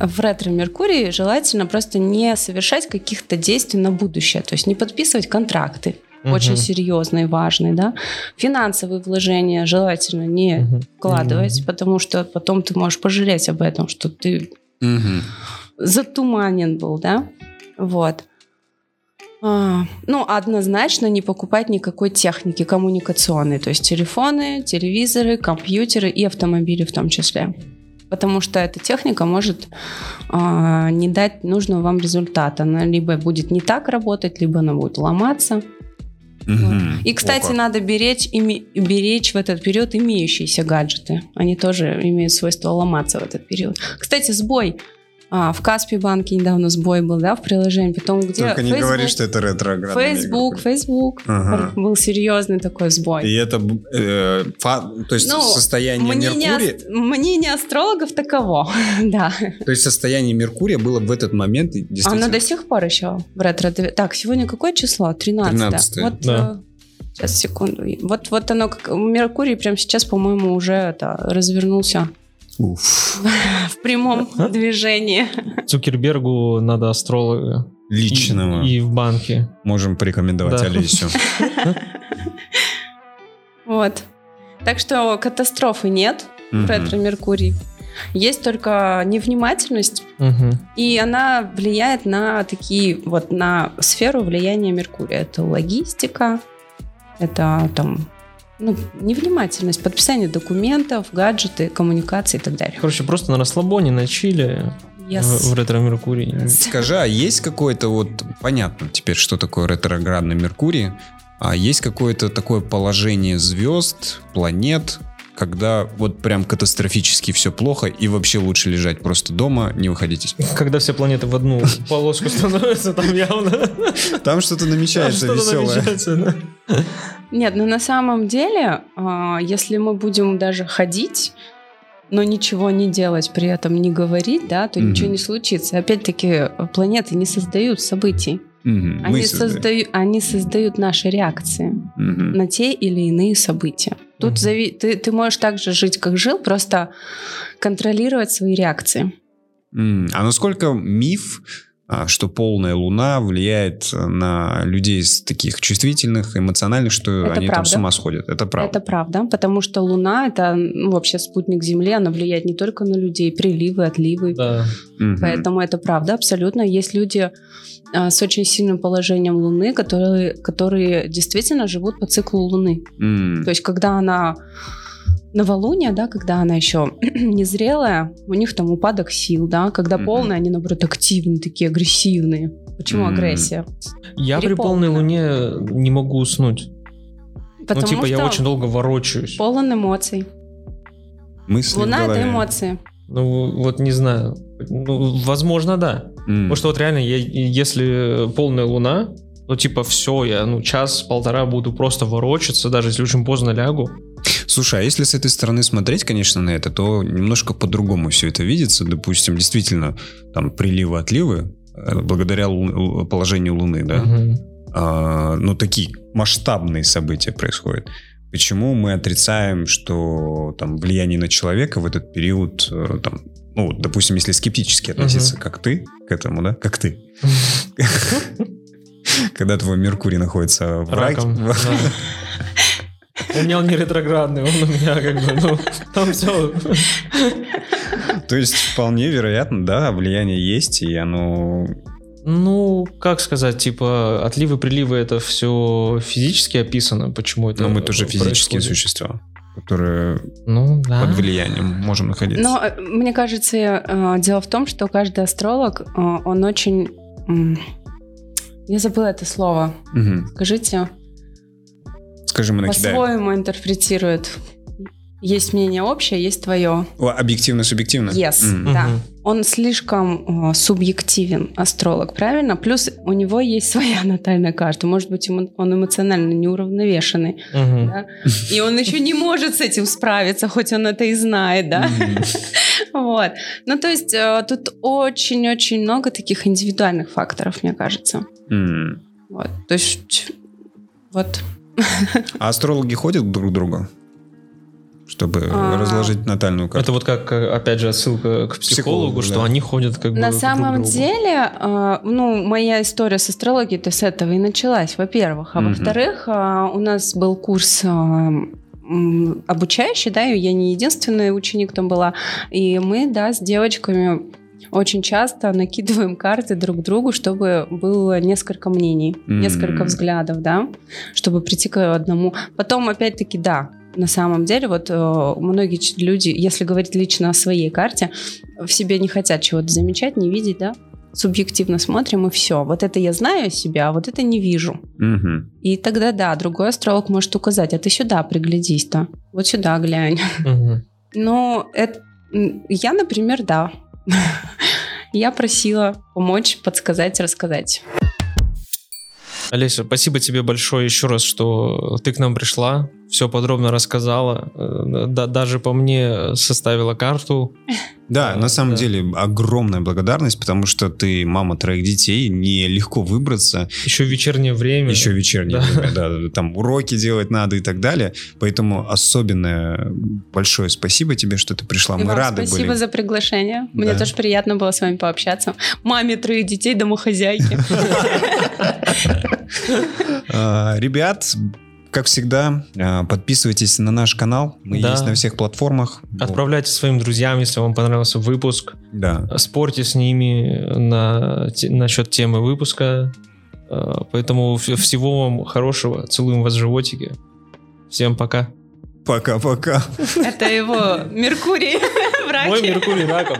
в ретро-Меркурии желательно просто не совершать каких-то действий на будущее, то есть не подписывать контракты, Мгм. очень серьезные, важные, да. Финансовые вложения желательно не Мгм. вкладывать, Мгм. потому что потом ты можешь пожалеть об этом, что ты Мгм. затуманен был, да? Вот. А, ну, однозначно не покупать никакой техники коммуникационной, то есть телефоны, телевизоры, компьютеры и автомобили в том числе. Потому что эта техника может а, не дать нужного вам результата. Она либо будет не так работать, либо она будет ломаться. Мгм. И, кстати, О, как. надо беречь, име- беречь в этот период имеющиеся гаджеты. Они тоже имеют свойство ломаться в этот период. Кстати, сбой. А, в Каспи банке недавно сбой был, да, в приложении. Потом где Только не Facebook, говори, что это ретроградный Facebook. Facebook. Ага. Был серьезный такой сбой. И это э, фа- то есть Ну, состояние Мнение, Меркурия, ас- мнение астрологов таково, да. то есть состояние Меркурия было в этот момент и действительно. Оно до сих пор еще в ретро. Так, сегодня какое число? 13. 13. Вот, Да. э, сейчас, секунду. Вот, вот оно, как Меркурий прямо сейчас, по-моему, уже это, развернулся Уф, в прямом движении. Цукербергу надо астролога. И- личного. И, в банке. Можем порекомендовать Да. Олесю. Вот. Так что катастрофы нет в Мгм. ретро-меркурий. Есть только невнимательность, и она влияет на такие, вот на сферу влияния Меркурия. Это логистика, это там, ну, невнимательность, подписание документов, гаджеты, коммуникации и так далее. Короче, просто на расслабоне, на чиле Yes. в, в ретро-меркурии. Скажи, а есть какое-то вот, понятно теперь, что такое ретроградный Меркурий, а есть какое-то такое положение звезд, планет, когда вот прям катастрофически все плохо и вообще лучше лежать просто дома, не выходить из... Когда все планеты в одну полоску становятся, там явно Там что-то намечается веселое. Нет, ну на самом деле, а, если мы будем даже ходить, но ничего не делать, при этом не говорить, да, то Мгм. ничего не случится. Опять-таки, планеты не создают событий. Мгм, Они, создают, они создают наши реакции Мгм. на те или иные события. Тут Мгм. зави- ты, ты можешь так же жить, как жил, просто контролировать свои реакции. А насколько миф, что полная луна влияет на людей с таких чувствительных, эмоциональных, что Это они там правда. с ума сходят? Это правда. Это правда, потому что Луна это ну, вообще спутник Земли, она влияет не только на людей, приливы, отливы. Да. Поэтому это правда, абсолютно. Есть люди а, с очень сильным положением Луны, которые, которые действительно живут по циклу Луны. М, То есть, когда она новолуние, да, когда она еще незрелая, у них там упадок сил, да, когда Мгм. полная, они, наоборот, активные, такие агрессивные. Почему М. агрессия? Я при полной луне не могу уснуть. Потому ну, типа, я очень долго ворочаюсь. полон эмоций. Мысли в Луна — это эмоции. Ну, вот не знаю. Ну, возможно, да. М. Потому что вот реально, я- если полная луна, то типа все, я ну час-полтора буду просто ворочаться, даже если очень поздно лягу. Слушай, а если с этой стороны смотреть, конечно, на это, то немножко по-другому все это видится. Допустим, действительно, там приливы-отливы, э, благодаря лу- положению Луны, да? Мгм. А, ну, такие масштабные события происходят. Почему мы отрицаем, что там влияние на человека в этот период, э, там, ну, допустим, если скептически относиться, как ты к этому, да, как ты, когда твой Меркурий находится в раке. У меня он не ретроградный, он у меня как бы, ну, там все. то есть вполне вероятно, да, влияние есть, и оно Ну, как сказать, типа, отливы-приливы это все физически описано, почему это Но мы тоже физические происходит? существа, которые Ну, да. под влиянием можем находиться. Но э, мне кажется, э, дело в том, что каждый астролог, э, он очень... Я забыла это слово. Мгм. Скажите, Скажи, мы накидаем. по-своему интерпретирует. Есть мнение общее, есть твое. Объективно-субъективно? Yes. М. Да. Он слишком э, субъективен, астролог, правильно? Плюс у него есть своя натальная карта. Может быть, ему- он эмоционально неуравновешенный. Мгм. да? И он еще не может с этим справиться, хоть он это и знает, да? Вот. Ну, то есть э, тут очень-очень много таких индивидуальных факторов, мне кажется. Вот. То есть вот. А астрологи ходят друг к другу? Чтобы А. разложить натальную карту? Это вот как, э, опять же, отсылка к психологу, Психологу, что да. они ходят как бы На самом другу. деле, э, ну, моя история с астрологией-то с этого и началась, во-первых. А Мгм. во-вторых, э, у нас был курс э, обучающий, да, и я не единственный ученик там была. И мы, да, с девочками очень часто накидываем карты друг другу, чтобы было несколько мнений, М. несколько взглядов, да, чтобы прийти к одному. Потом, опять-таки, да, на самом деле, вот э, многие люди, если говорить лично о своей карте, в себе не хотят чего-то замечать, не видеть, да, субъективно смотрим и все. Вот это я знаю о себе, а вот это не вижу. Мгм. И тогда, да, другой астролог может указать, а ты сюда приглядись-то, вот сюда глянь. Мгм. Ну, это, я, например, да. Я просила помочь, подсказать, рассказать. Олеся, спасибо тебе большое еще раз, что ты к нам пришла, все подробно рассказала, э, да- даже по мне составила карту. Да, Да, на самом да. деле огромная благодарность, потому что ты мама троих детей, нелегко выбраться, Еще вечернее время. еще вечернее Да. время, да, там уроки делать надо и так далее. Поэтому особенное большое спасибо тебе, что ты пришла. И Мы вам рады спасибо были. за приглашение. Мне Да. тоже приятно было с вами пообщаться. Маме троих детей, домохозяйки. А, Ребят, как всегда, а, подписывайтесь на наш канал. Мы Да. есть на всех платформах. Отправляйте своим друзьям, если вам понравился выпуск. Да. Спорьте с ними на, насчет темы выпуска. Э, Поэтому всего вам хорошего. Целуем вас в животике. Всем пока. Пока-пока. Это его Меркурий в раке. Мой Меркурий раком.